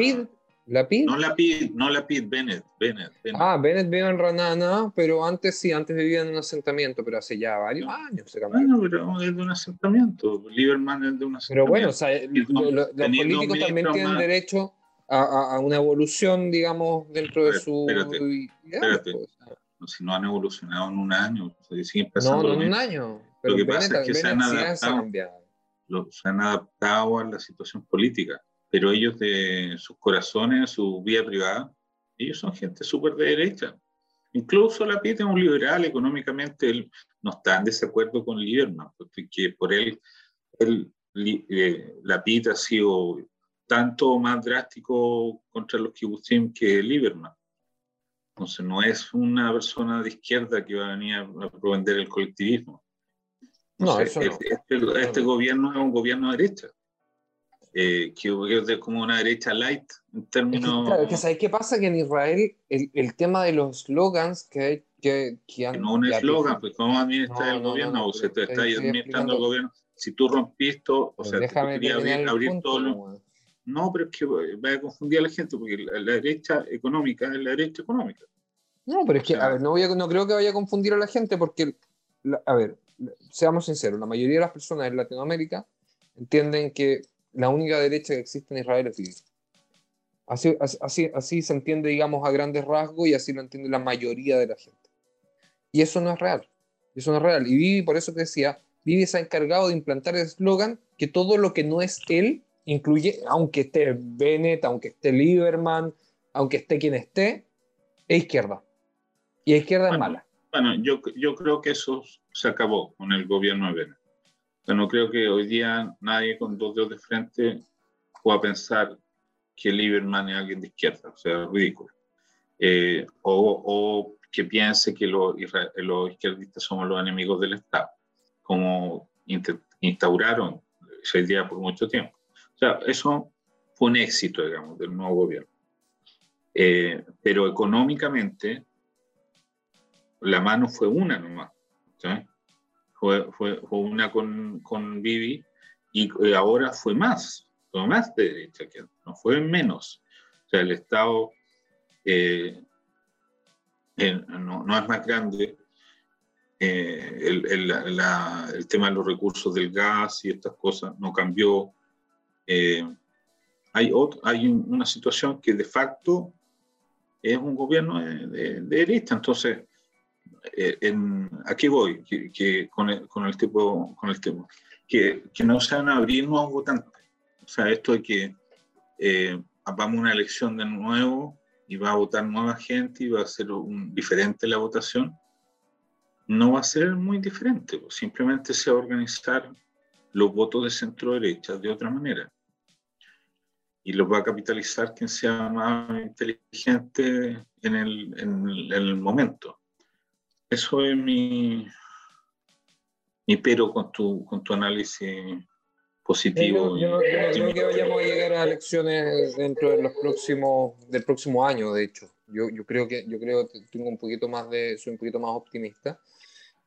PID? ¿La PID? No la PID, no la PID, Bennett, Bennett, Ah, Bennett vive en Ranana, pero antes sí, antes vivía en un asentamiento, pero hace ya varios años se cambió. Bueno, pero es de un asentamiento. Lieberman es de un asentamiento. Pero bueno, o sea, los políticos también tienen derecho a, a, una evolución, digamos, dentro de su. Espérate, espérate. Pues, si no han evolucionado en un año, siguen pasando. No, no en un año. Pero lo que pasa es que se han adaptado se han adaptado a la situación política, pero ellos de sus corazones, su vida privada, ellos son gente súper de derecha. Incluso la PIT es un liberal, económicamente él no está en desacuerdo con Lieberman, porque por él, eh, la PIT ha sido tanto más drástico contra los kibutzim que Lieberman. Entonces no es una persona de izquierda que va a venir a, a vender el colectivismo. No, eso este, este, este, gobierno es un gobierno de derecha. Eh, que es como una derecha light en términos. claro, que ¿sabes qué pasa? Que en Israel el, el tema de los slogans que, que, que han. No un eslogan, pues ¿cómo administra el gobierno? o se te está administrando el gobierno. Si tú rompiste, o sea, déjame abrir, abrir todo lo... No, pero es que va a confundir a la gente, porque la, derecha económica es la derecha económica. No, pero es que, a ver, no, voy a, no creo que vaya a confundir a la gente, porque, a ver, seamos sinceros, la mayoría de las personas en Latinoamérica entienden que la única derecha que existe en Israel es Bibi. Así, así, así se entiende, digamos, a grandes rasgos y así lo entiende la mayoría de la gente. Y eso no es real. Eso no es real. Y Bibi, por eso que decía, Bibi se ha encargado de implantar el eslogan que todo lo que no es él incluye, aunque esté Bennett, aunque esté Lieberman, aunque esté quien esté, es izquierda. Y izquierda es mala. Bueno, yo, yo creo que eso se acabó con el gobierno de Bennett. No creo que hoy día nadie con dos dedos de frente pueda pensar que Lieberman es alguien de izquierda, o sea, ridículo. Eh, o, que piense que los, izquierdistas somos los enemigos del Estado, como instauraron esa idea por mucho tiempo. O sea, eso fue un éxito, digamos, del nuevo gobierno. Eh, pero económicamente, la mano fue una nomás. Fue, fue, fue, una con, con Bibi y eh, ahora fue más, fue más de derecha, que no fue menos. O sea, el Estado eh, no, no, es más grande. El, el, la, el, tema de los recursos del gas y estas cosas no cambió. hay, otro, hay una situación que de facto es un gobierno de, derecha. Entonces, eh, en, aquí voy, que, con, el, con, el, tipo, con el tema, que, que, no se van a abrir nuevos votantes. O sea, esto de que eh, vamos a una elección de nuevo y va a votar nueva gente y va a ser un, diferente la votación, no va a ser muy diferente. Pues, simplemente se va a organizar los votos de centro derecha de otra manera y los va a capitalizar quien sea más inteligente en el, en el, momento. Eso es mi, mi pero con tu, con tu análisis positivo. Yo, no, creo que vayamos a llegar a elecciones dentro de los próximos, del próximo año, de hecho. Yo, yo creo que yo creo que tengo un poquito más de, soy un poquito más optimista.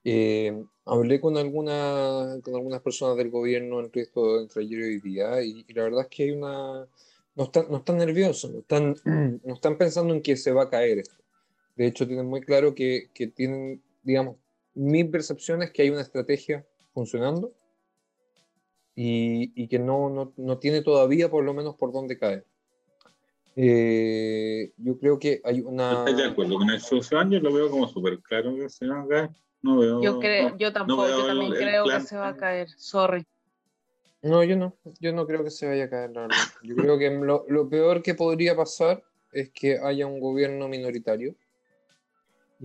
Eh, hablé con, alguna, con algunas personas del gobierno entre, esto, entre ayer y hoy día y, la verdad es que hay una... No están, no están nerviosos, no están, no están pensando en que se va a caer esto. De hecho, tienen muy claro que, que tienen, digamos, mi percepción es que hay una estrategia funcionando y, y que no, no, no, tiene todavía por lo menos por dónde caer. Eh, yo creo que hay una... Estoy de acuerdo con eso, yo lo veo como súper claro que se va a caer yo, creo, yo tampoco, yo también creo que se va a caer. Sorry. No, yo no. Yo no creo que se vaya a caer, Yo creo que lo, lo, peor que podría pasar es que haya un gobierno minoritario.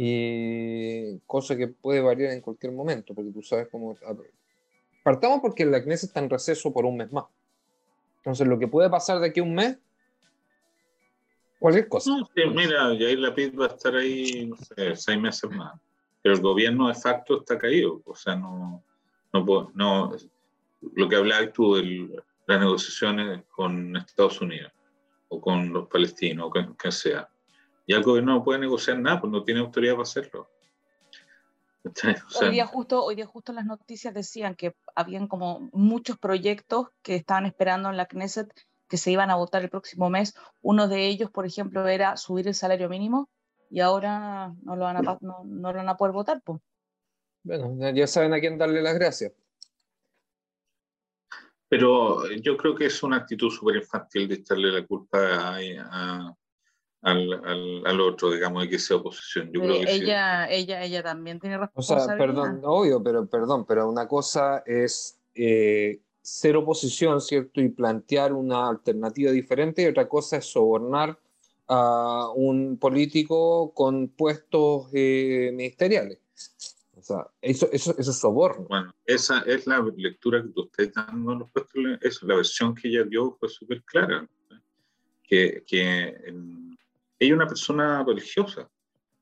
Y cosa que puede variar en cualquier momento, porque tú sabes cómo. Partamos porque la CNES está en receso por un mes más. Entonces, lo que puede pasar de aquí a un mes, cualquier cosa. No, mira, y ahí la PIB va a estar ahí, no sé, seis meses más pero el gobierno de facto está caído. O sea, no, no, no lo que hablabas tú de las negociaciones con Estados Unidos o con los palestinos o con quien sea. Y el gobierno no puede negociar nada, pues no tiene autoridad para hacerlo. hoy, día justo, hoy día justo las noticias decían que habían como muchos proyectos que estaban esperando en la Knesset que se iban a votar el próximo mes. Uno de ellos, por ejemplo, era subir el salario mínimo y ahora no lo van a, no, no lo van a poder votar. Pues. Bueno, ya saben a quién darle las gracias. Pero yo creo que es una actitud súper infantil de echarle la culpa a, al, al, otro, digamos, de que sea oposición. Yo creo que ella, ella, ella también tiene responsabilidad. O sea, perdón, obvio, pero perdón, pero una cosa es eh, ser oposición, ¿cierto? Y plantear una alternativa diferente, y otra cosa es sobornar a un político con puestos eh, ministeriales. O sea, eso, eso, eso, es soborno. Bueno, esa es la lectura que tú estás dando a los puestos. Eso, la versión que ella dio fue súper clara. Que, que ella es una persona religiosa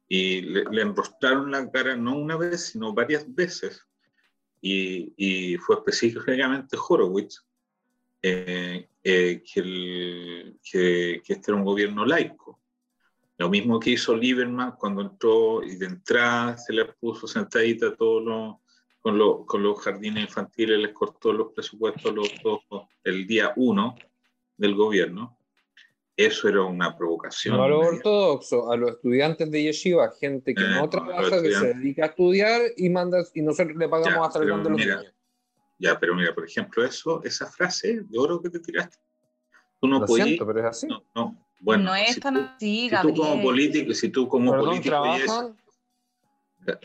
y le, le, enrostraron la cara no una vez, sino varias veces. Y, fue específicamente Horowitz eh, eh, que, que, este era un gobierno laico. Lo mismo que hizo Lieberman cuando entró y de entrada se le puso sentadita todo con, con, los jardines infantiles, les cortó los presupuestos los el día uno del gobierno. Eso era una provocación. No a los ortodoxos, a los estudiantes de yeshiva, gente que no eh, trabaja, que se dedica a estudiar y manda y nosotros le pagamos hasta el de los niños Ya, pero mira, por ejemplo, eso, esa frase de oro que te tiraste, tú no Lo podías. siento, pero es así. No, no. Bueno, no es si tan tú, así, si tú como Gabriel. político, si tú como Perdón, político trabajan.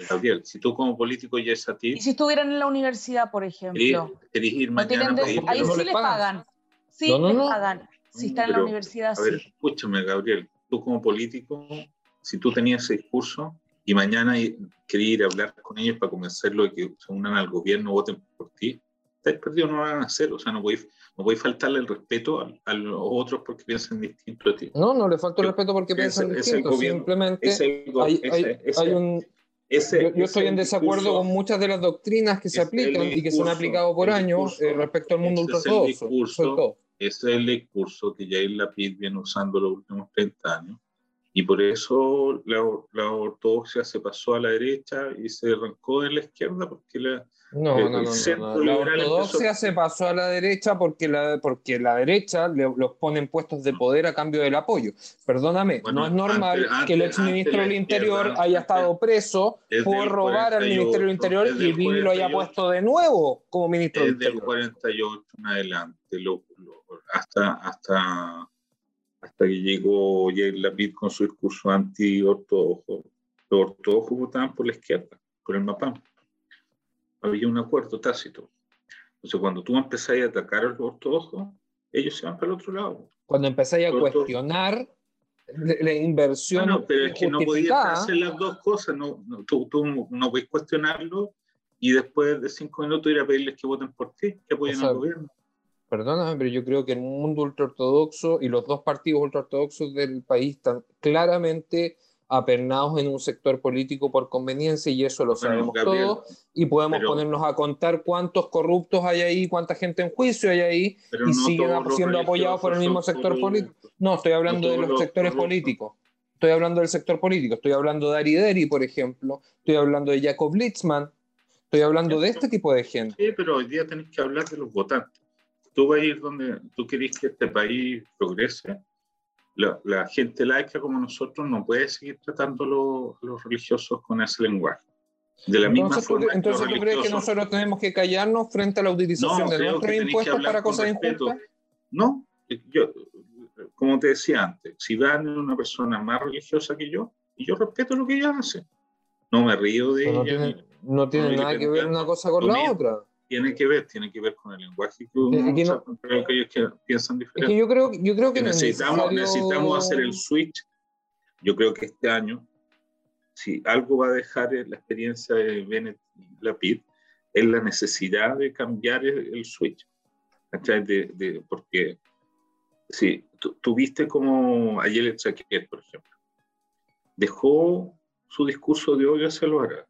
Gabriel, si tú como político y es a ti, Y si estuvieran en la universidad, por ejemplo, querís ir no mañana tienen de- pedir ahí no sí les les pagan. pagan. Sí, No, no, les no. pagan. Si están en la Pero, universidad, A ver, sí. escúchame, Gabriel, tú como político, si tú tenías ese discurso y mañana querías ir a hablar con ellos para convencerlos de que se unan al gobierno, voten por ti, estáis perdidos, no lo van a hacer. O sea, no podéis, no podéis faltarle el respeto a, a los otros porque piensan distinto a ti. No, no le falta el respeto porque piensan ese distinto. gobierno- Simplemente Ese- hay, hay- ese- hay un, ese- yo, yo estoy en desacuerdo discurso- con muchas de las doctrinas que se aplican y que se han discurso- aplicado por años discurso- eh, respecto al mundo ese es el ultraortodoxo. Ese es el discurso que Jair Lapid viene usando los últimos 30 años. Y por eso la, la ortodoxia se pasó a la derecha y se arrancó de la izquierda porque la, No, El no, no, no, no. La ortodoxia empezó- se pasó a la derecha porque la, porque la derecha le- los pone en puestos de poder a cambio del apoyo. Perdóname, Bueno, no es normal antes- que el antes- exministro antes del Interior haya antes- estado preso por robar al 48, Ministerio del Interior y el Bibi lo haya 48, puesto de nuevo como ministro del desde el Interior. 48 en adelante, lo- lo- hasta, hasta, hasta que llegó Jair Lapid con su discurso anti-ortodoxo. Los ortodoxos votaban por la izquierda, por el MAPAM. Había un acuerdo tácito. Entonces, cuando tú empezás a atacar a los ortodoxos, ellos se van para el otro lado. Cuando empezáis a Orto- cuestionar la, inversión Bueno, pero es que no podías hacer las dos cosas. No, no, tú, tú no podés cuestionarlo y después de cinco minutos ir a pedirles que voten por ti, que apoyen O sea, al gobierno. Perdóname, pero yo creo que el mundo ultraortodoxo y los dos partidos ultraortodoxos del país están claramente apernados en un sector político por conveniencia y eso lo Bueno, sabemos Gabriel, todos y podemos pero- ponernos a contar cuántos corruptos hay ahí, cuánta gente en juicio hay ahí y no siguen siendo apoyados por el mismo sector político. No, estoy hablando de los los sectores corruptos. políticos. Estoy hablando del sector político, estoy hablando de Ari Deri, por ejemplo, estoy hablando de Jacob Litzman, estoy hablando de este tipo de gente. Sí, pero hoy día tenés que hablar de los votantes. Tú vas a ir donde tú querés que este país progrese. La, la gente laica como nosotros no puede seguir tratando a los, religiosos con ese lenguaje. De la misma Entonces, ¿tú, forma que entonces ¿tú crees que nosotros tenemos que callarnos frente a la utilización No, de nuestros impuestos para cosas injustas? No, yo, como te decía antes, si Dan es una persona más religiosa que yo, y yo respeto lo que ella hace. No me río de No ella. tiene, no tiene no, nada que ver una cosa con la otra. Tiene que ver, tiene que ver con el lenguaje que uno Es que no- creo que ellos que piensan Es diferente. que yo creo, yo creo que es necesitamos, necesario- necesitamos hacer el switch. Yo creo que este año, si algo va a dejar la experiencia de Bennett Lapid, es la necesidad de cambiar el, el switch. De, de- porque, sí, tú, tú viste como ayer Chaquet, por ejemplo, dejó su discurso de odio hacia los árabes,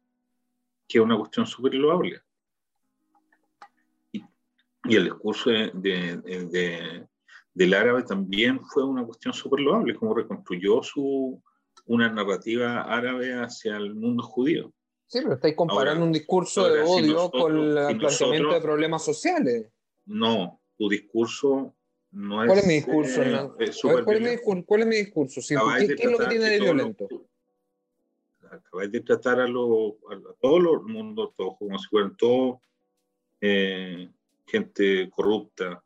que es una cuestión súper loable. Y, el discurso de, de- de- del árabe también fue una cuestión súper loable, como reconstruyó su, una narrativa árabe hacia el mundo judío. Sí, pero estáis comparando Ahora- un discurso ahora, de si odio nosotros- con el si planteamiento nosotros- de problemas sociales. No, tu discurso no es... ¿Cuál es mi discurso, eh, es A ¿cuál, es mi discurso? ¿Cuál es mi discurso? Sí, Acabáis ¿qué, es lo que tiene de violento? Acabáis de tratar a, los- a todo el mundo todo, como si fueran todos eh, gente corrupta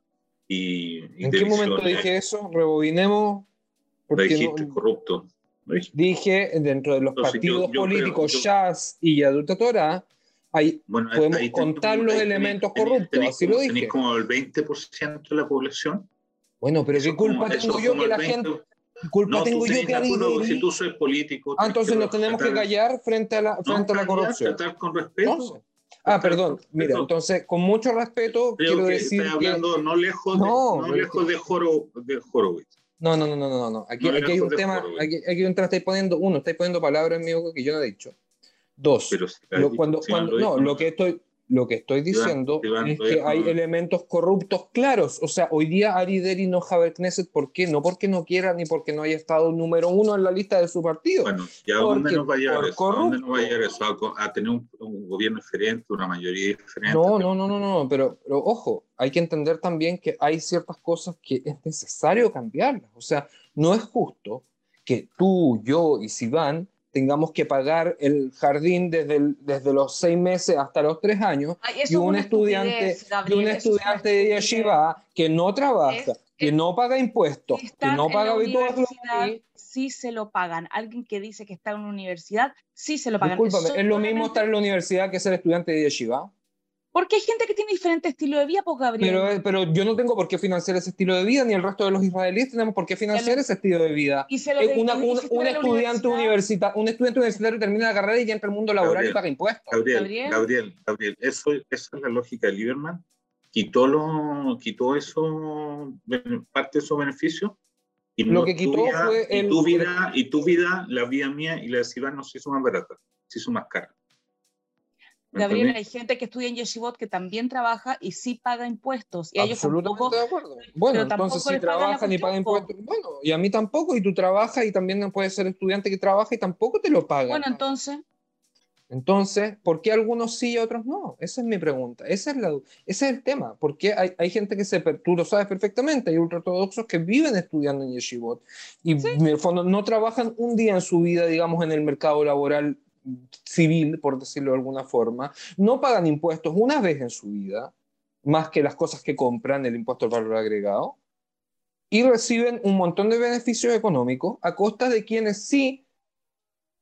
y, y ¿En qué momento visiones. dije eso? Rebobinemos. Lo Porque dijiste no- corrupto. Dije dentro de los Entonces, yo- partidos yo creo- políticos yo- Jazz y Yadut Torah, hay Bueno, ahí- podemos ahí contar los ahí elementos tenés- corruptos, tenés así como- lo dije. Tenés como el 20% de la población. Bueno, pero Eso ¿qué como- culpa eso tengo yo como que la 20 gente... ¿Qué culpa No, tengo yo que Adideri- si tú sois político. Ah, entonces que nos tenemos que tratar- callar frente a la, no, frente a la corrupción. Tratar con respeto. Entonces, ah, perdón. Mira, Respeto. entonces, con mucho respeto, Creo quiero que decir que... hablando no lejos de, No, no lejos que- de, Joro, de Horowitz. No, no, no, no, no, no. Aquí, No aquí hay un tema, aquí, aquí un tema, estáis poniendo, uno, estáis poniendo palabras en mi boca que yo no he dicho. Dos, Pero si lo- cuando, si cuando, lo no, lo que estoy, lo que estoy diciendo Iván, es que hay no. elementos corruptos claros. O sea, hoy día Ari Deri no Javier Knesset, ¿por qué? No porque no quiera ni porque no haya estado número uno en la lista de su partido. Bueno, ¿y a dónde nos va a llegar eso? ¿A dónde nos va a corrupto. llegar eso? ¿A, co- a tener un, un gobierno diferente, una mayoría diferente? No, no, no, no, no, pero, pero ojo, hay que entender también que hay ciertas cosas que es necesario cambiarlas. O sea, no es justo que tú, yo y Sivan tengamos que pagar el jardín desde, desde los seis meses hasta los tres años y un estudiante, y un estudiante de yeshiva que no trabaja, que no paga impuestos, que no paga habituales sí se lo pagan. Alguien que dice que está en una universidad, sí se lo pagan. Discúlpame, ¿es lo mismo estar en la universidad que ser estudiante de yeshiva? Porque hay gente que tiene diferente estilo de vida, pues Gabriel. Pero, eh, pero yo no tengo por qué financiar ese estilo de vida, ni el resto de los israelíes tenemos por qué financiar ese estilo de vida. Y se lo un, estudiante universitario, un estudiante universitario termina la carrera y ya entra al mundo laboral y paga impuestos. Gabriel, Gabriel, Gabriel, eso, esa es la lógica de Lieberman. Quitó, lo, quitó eso, parte de esos beneficios. Y lo que quitó fue y tu vida, y tu vida, la vida mía y la de Sivan no se hizo más barata, se hizo más cara. Gabriel, hay gente que estudia en Yeshivot que también trabaja y sí paga impuestos. Y Absolutamente de acuerdo. Bueno, entonces si trabajan y pagan impuestos, bueno, y a mí tampoco, y tú trabajas y también puedes ser estudiante que trabaja y tampoco te lo pagan. Bueno, entonces... Entonces, ¿por qué algunos sí y otros no? Esa es mi pregunta. Ese es, la, ese es el tema. Porque hay, hay gente que se, tú lo sabes perfectamente, hay ultraortodoxos que viven estudiando en Yeshivot y en el fondo no trabajan un día en su vida, digamos, en el mercado laboral civil, por decirlo de alguna forma, no pagan impuestos una vez en su vida, más que las cosas que compran, el impuesto al valor agregado, y reciben un montón de beneficios económicos a costa de quienes sí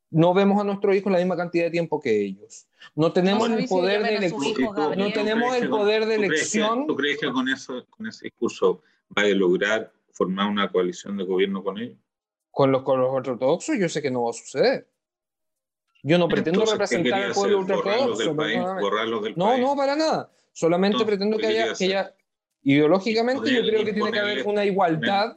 no vemos a nuestros hijos la misma cantidad de tiempo que ellos. No tenemos el poder de elección. No tenemos el poder de elección. ¿Tú crees que con, eso, con ese discurso va a lograr formar una coalición de gobierno con ellos? Con los, con los ortodoxos yo sé que no va a suceder. Yo no pretendo representar al pueblo ultraortodoxo. No, no, para nada. Solamente pretendo que haya, que haya, ideológicamente yo creo que tiene que haber una igualdad.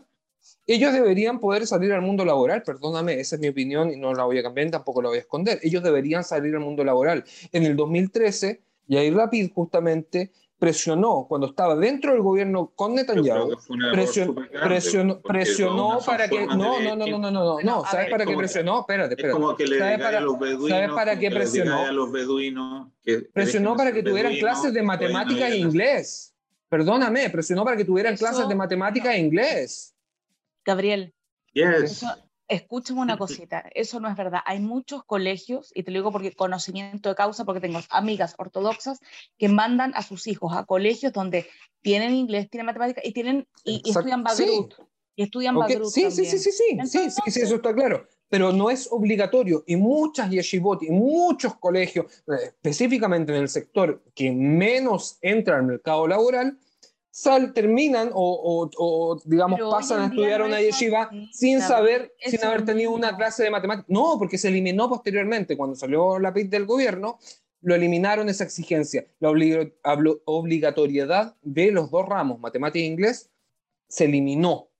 Ellos deberían poder salir al mundo laboral, perdóname, esa es mi opinión y no la voy a cambiar, tampoco la voy a esconder. Ellos deberían salir al mundo laboral. En el 2013, Yair Rapid justamente presionó, cuando estaba dentro del gobierno con Netanyahu, presionó, presionó, presionó para que... No, no, no, no, no, no, no, ¿sabes para qué presionó? Espérate, espérate. Es como que le ¿Sabes para, a los beduinos, ¿sabes para qué presionó? A los beduinos presionó para que tuvieran clases de matemática e inglés. Perdóname, presionó para que tuvieran clases de matemática e inglés. Gabriel, yes escuchen una cosita, eso no es verdad. Hay muchos colegios, y te lo digo porque conocimiento de causa, porque tengo amigas ortodoxas que mandan a sus hijos a colegios donde tienen inglés, tienen matemáticas y, tienen, y, estudian Bagrut. Sí. Y estudian okay. Bagrut. Sí, sí, sí, sí, sí, sí, sí, sí, eso está claro. Pero no es obligatorio. Y muchas yeshivot y muchos colegios, eh, específicamente en el sector que menos entra al mercado laboral, sal, terminan o, digamos pasan a estudiar una yeshiva sin saber, sin haber tenido una clase de matemáticas. No, porque se eliminó posteriormente, cuando salió la PIT del gobierno, lo eliminaron esa exigencia. La obligatoriedad de los dos ramos, matemática e inglés, se eliminó.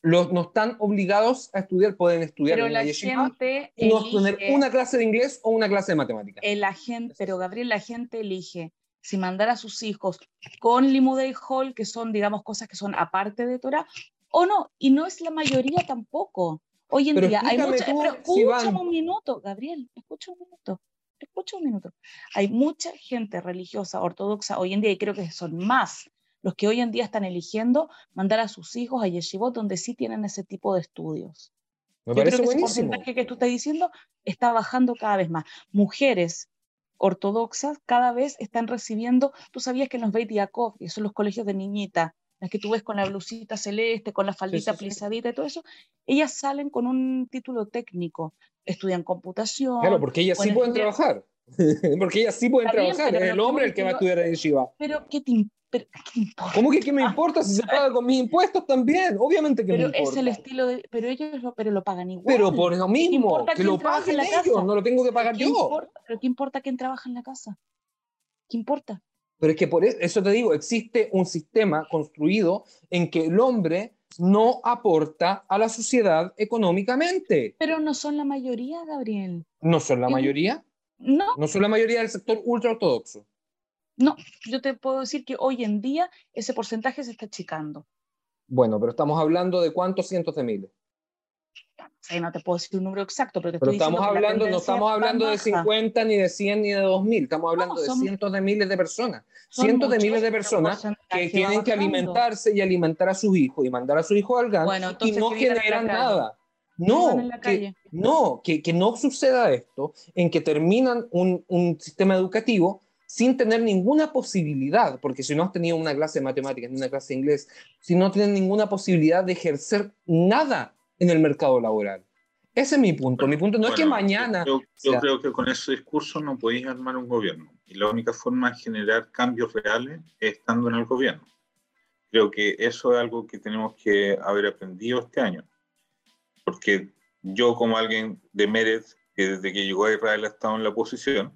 Los, no están obligados a estudiar, pueden estudiar en la, yeshiva y no tener una clase de inglés o una clase de matemática. El agente, pero Gabriel, la gente elige si mandar a sus hijos con Limudei Hall, que son, digamos, cosas que son aparte de Torah, o no, y no es la mayoría tampoco. Hoy en día hay mucha, pero escúchame un minuto, Gabriel, escucha un minuto, escucha un minuto. Hay mucha gente religiosa ortodoxa hoy en día, y creo que son más los que hoy en día están eligiendo mandar a sus hijos a yeshivot, donde sí tienen ese tipo de estudios. Me parece creo que buenísimo. ese porcentaje que tú estás diciendo está bajando cada vez más. Mujeres ortodoxas cada vez están recibiendo, tú sabías que en los Beit Yaakov, que son los colegios de niñita, las que tú ves con la blusita celeste, con la faldita plisadita y todo eso, ellas salen con un título técnico, estudian computación. Claro, porque ellas sí pueden trabajar. [laughs] porque ellas sí pueden trabajar, es el hombre el que va a estudiar en Shiva. Pero ¿qué te importa? ¿Cómo que qué me importa si se [laughs] paga con mis impuestos también? Obviamente que pero me importa. es el estilo de, pero ellos lo, pero lo pagan igual. Pero por lo mismo, que lo paguen ellos, no lo tengo que pagar yo. Importa, pero qué importa quién trabaja en la casa? ¿Qué importa? Pero es que por e, eso te digo, existe un sistema construido en que el hombre no aporta a la sociedad económicamente. Pero no son la mayoría, Gabriel. ¿No son la mayoría? No. No son la mayoría del sector ultra ortodoxo. No, yo te puedo decir que hoy en día ese porcentaje se está achicando. Bueno, pero estamos hablando de cuántos cientos de miles. no te puedo decir un número exacto, pero, te pero estamos hablando, no estamos hablando de 50 ni de 100 ni de 2000, estamos hablando de cientos de miles de personas. Cientos de miles de personas que tienen que alimentarse y alimentar a sus hijos y mandar a su hijo al GAN y no generan nada. No, que, no, que, que, no suceda esto, en que terminan un, un, sistema educativo sin tener ninguna posibilidad, porque si no has tenido una clase de matemáticas, ni una clase de inglés, si no tienen ninguna posibilidad de ejercer nada en el mercado laboral. Ese es mi punto. mi punto no es que mañana. Yo, creo que con ese discurso no podéis armar un gobierno. Y la única forma de generar cambios reales es estando en el gobierno. Creo que eso es algo que tenemos que haber aprendido este año. Porque yo, como alguien de Meret, que desde que llegó a Israel ha estado en la oposición,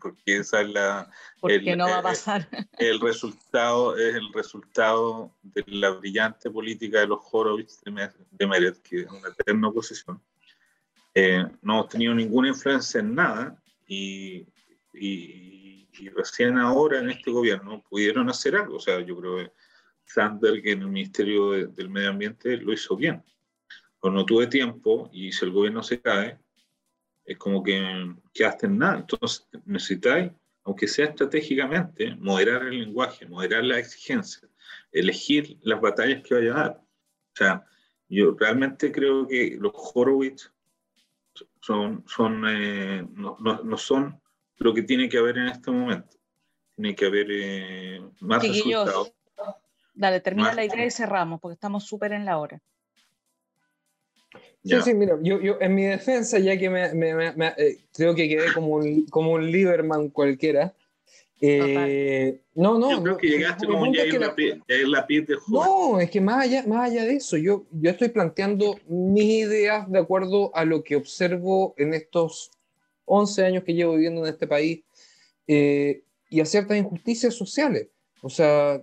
porque esa es la. Porque no va a pasar. [laughs] El, resultado es el resultado de la brillante política de los Horowitz de Meret, que es una eterna oposición eh, no hemos tenido ninguna influencia en nada y, y, recién ahora en este gobierno pudieron hacer algo. O sea, yo creo que Sander, que en el Ministerio del Medio Ambiente lo hizo bien. Cuando no tuve tiempo y si el gobierno se cae, es como que quedaste en nada. Entonces necesitáis, aunque sea estratégicamente, moderar el lenguaje, moderar la exigencia, elegir las batallas que vaya a dar. O sea, yo realmente creo que los Horowitz son, son, eh, no, no, son lo que tiene que haber en este momento. Tiene que haber eh, más resultados. Dale, termina la idea y cerramos, porque estamos súper en la hora. Sí, sí, mira, yo, yo en mi defensa, ya que me, me, me, eh, creo que quedé como un, como un Lieberman cualquiera, eh, no, no. Yo creo que llegaste como un Jair Lapid de No, es que más allá, más allá de eso, yo, yo estoy planteando mis ideas de acuerdo a lo que observo en estos 11 años que llevo viviendo en este país eh, y a ciertas injusticias sociales. O sea,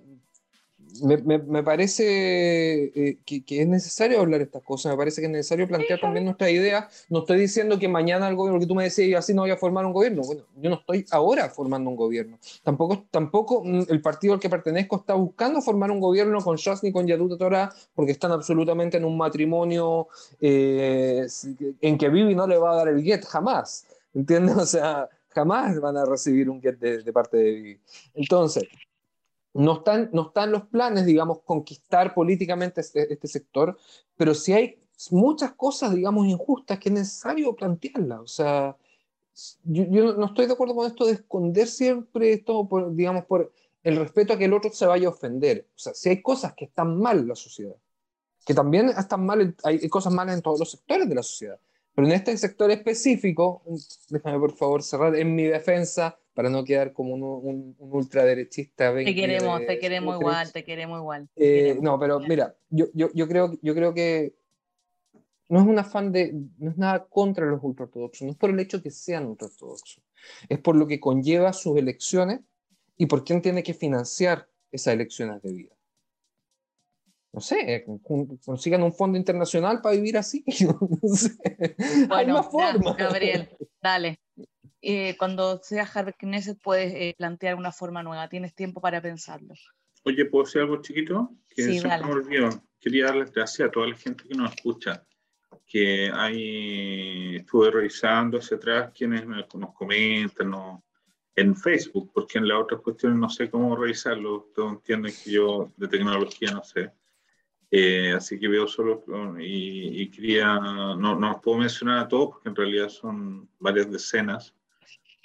me, me, parece eh, que, que, es necesario hablar estas cosas, me parece que es necesario plantear también nuestras ideas. No estoy diciendo que mañana el gobierno, que tú me decías, así no voy a formar un gobierno. Bueno, yo no estoy ahora formando un gobierno. Tampoco, tampoco mm, el partido al que pertenezco está buscando formar un gobierno con Shas ni con Yaduta Torah, porque están absolutamente en un matrimonio eh, en que Vivi no le va a dar el get jamás. ¿Entiendes? [laughs] O sea, jamás van a recibir un get de, de parte de Vivi. Entonces, no están, no están los planes, digamos, conquistar políticamente este, este, sector, pero sí hay muchas cosas, digamos, injustas que es necesario plantearlas. O sea, yo, no estoy de acuerdo con esto de esconder siempre esto, digamos, por el respeto a que el otro se vaya a ofender. O sea, si hay cosas que están mal en la sociedad, que también están mal, hay cosas malas en todos los sectores de la sociedad. Pero en este sector específico, déjame por favor cerrar en mi defensa, para no quedar como un, un, un ultraderechista. Te queremos, te queremos igual, te queremos igual. Eh, no, pero mira, yo, yo, yo, creo, yo creo que no es un afán de, no es nada contra los ultraortodoxos, no es por el hecho que sean ultraortodoxos, es por lo que conlleva sus elecciones y por quién tiene que financiar esas elecciones de vida. No sé, consigan un fondo internacional para vivir así. [laughs] No sé. Bueno, Hay forma. Gabriel, dale. Eh, cuando seas Harvard Knesset puedes eh, plantear una forma nueva, tienes tiempo para pensarlo. Oye, ¿puedo decir algo chiquito? Que sí, dale. me olvidó. Quería darles gracias a toda la gente que nos escucha, que ahí estuve revisando hacia atrás quienes nos comentan no, en Facebook, porque en las otras cuestiones no sé cómo revisarlo, todos entienden que yo de tecnología no sé. Eh, así que veo solo y, y quería, no, no puedo mencionar a todos porque en realidad son varias decenas,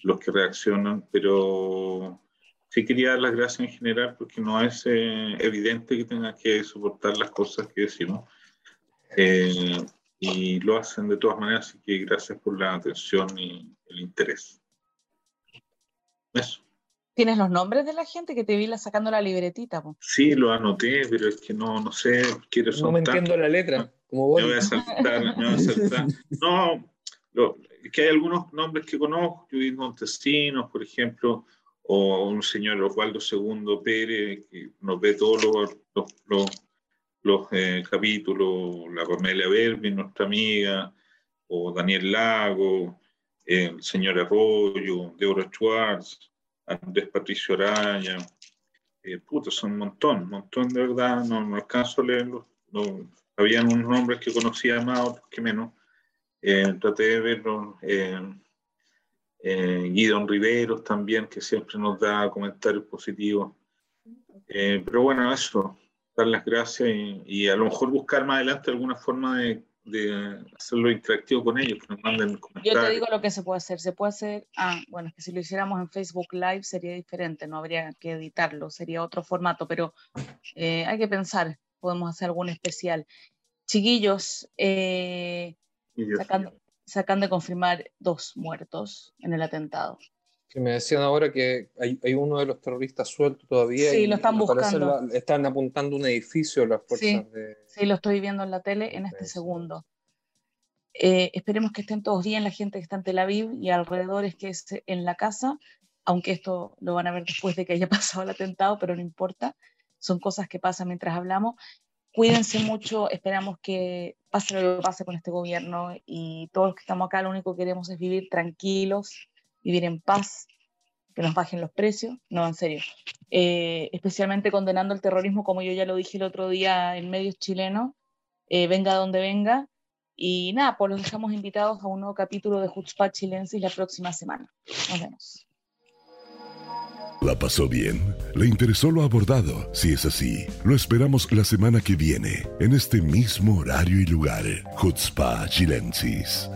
los que reaccionan, pero sí quería dar las gracias en general porque no es eh, evidente que tenga que soportar las cosas que decimos. Eh, y lo hacen de todas maneras, así que gracias por la atención y el interés. Eso. ¿Tienes los nombres de la gente que te vi sacando la libretita? Sí, lo anoté, pero es que no, no sé, quiero No me entiendo la letra, como vos. Me voy a saltar, me voy a saltar. No, lo, que hay algunos nombres que conozco, Judith Montesinos, por ejemplo, o un señor Osvaldo II Pérez, que nos ve todos los, los, los, eh, capítulos, la Romelia Berbi, nuestra amiga, o Daniel Lago, el señor Arroyo, Deborah Schwartz, Andrés Patricio Araya, eh, puto, son un montón, un montón de verdad, no, no alcanzo a leerlos. No, habían unos nombres que conocía más, otros que menos eh, traté de verlo. Eh, Riveros también, que siempre nos da comentarios positivos. Eh, pero bueno, eso, dar las gracias y, a lo mejor buscar más adelante alguna forma de, de hacerlo interactivo con ellos, que nos manden comentarios. Yo te digo lo que se puede hacer. Se puede hacer, ah, bueno, es que si lo hiciéramos en Facebook Live sería diferente, no habría que editarlo, sería otro formato, pero eh, hay que pensar, podemos hacer algún especial. Chiquillos, eh, sacan, de confirmar dos muertos en el atentado. Que me decían ahora que hay, uno de los terroristas suelto todavía. Sí, lo están buscando. están apuntando un edificio las fuerzas sí, de... Sí, lo estoy viendo en la tele en este segundo. Eh, esperemos que estén todos bien, la gente que está en Tel Aviv y alrededores que es en la casa, aunque esto lo van a ver después de que haya [laughs] pasado el atentado, pero no importa, son cosas que pasan mientras hablamos. Cuídense mucho, esperamos que pase lo que pase con este gobierno y todos los que estamos acá lo único que queremos es vivir tranquilos, vivir en paz, que nos bajen los precios, no, en serio. Eh, especialmente condenando el terrorismo, como yo ya lo dije el otro día en medios chilenos, eh, venga donde venga. Y nada, pues los dejamos invitados a un nuevo capítulo de Chutzpah Chilensis la próxima semana. Nos vemos. ¿La pasó bien? ¿Le interesó lo abordado? Si es así, lo esperamos la semana que viene, en este mismo horario y lugar. Chutzpah Chilensis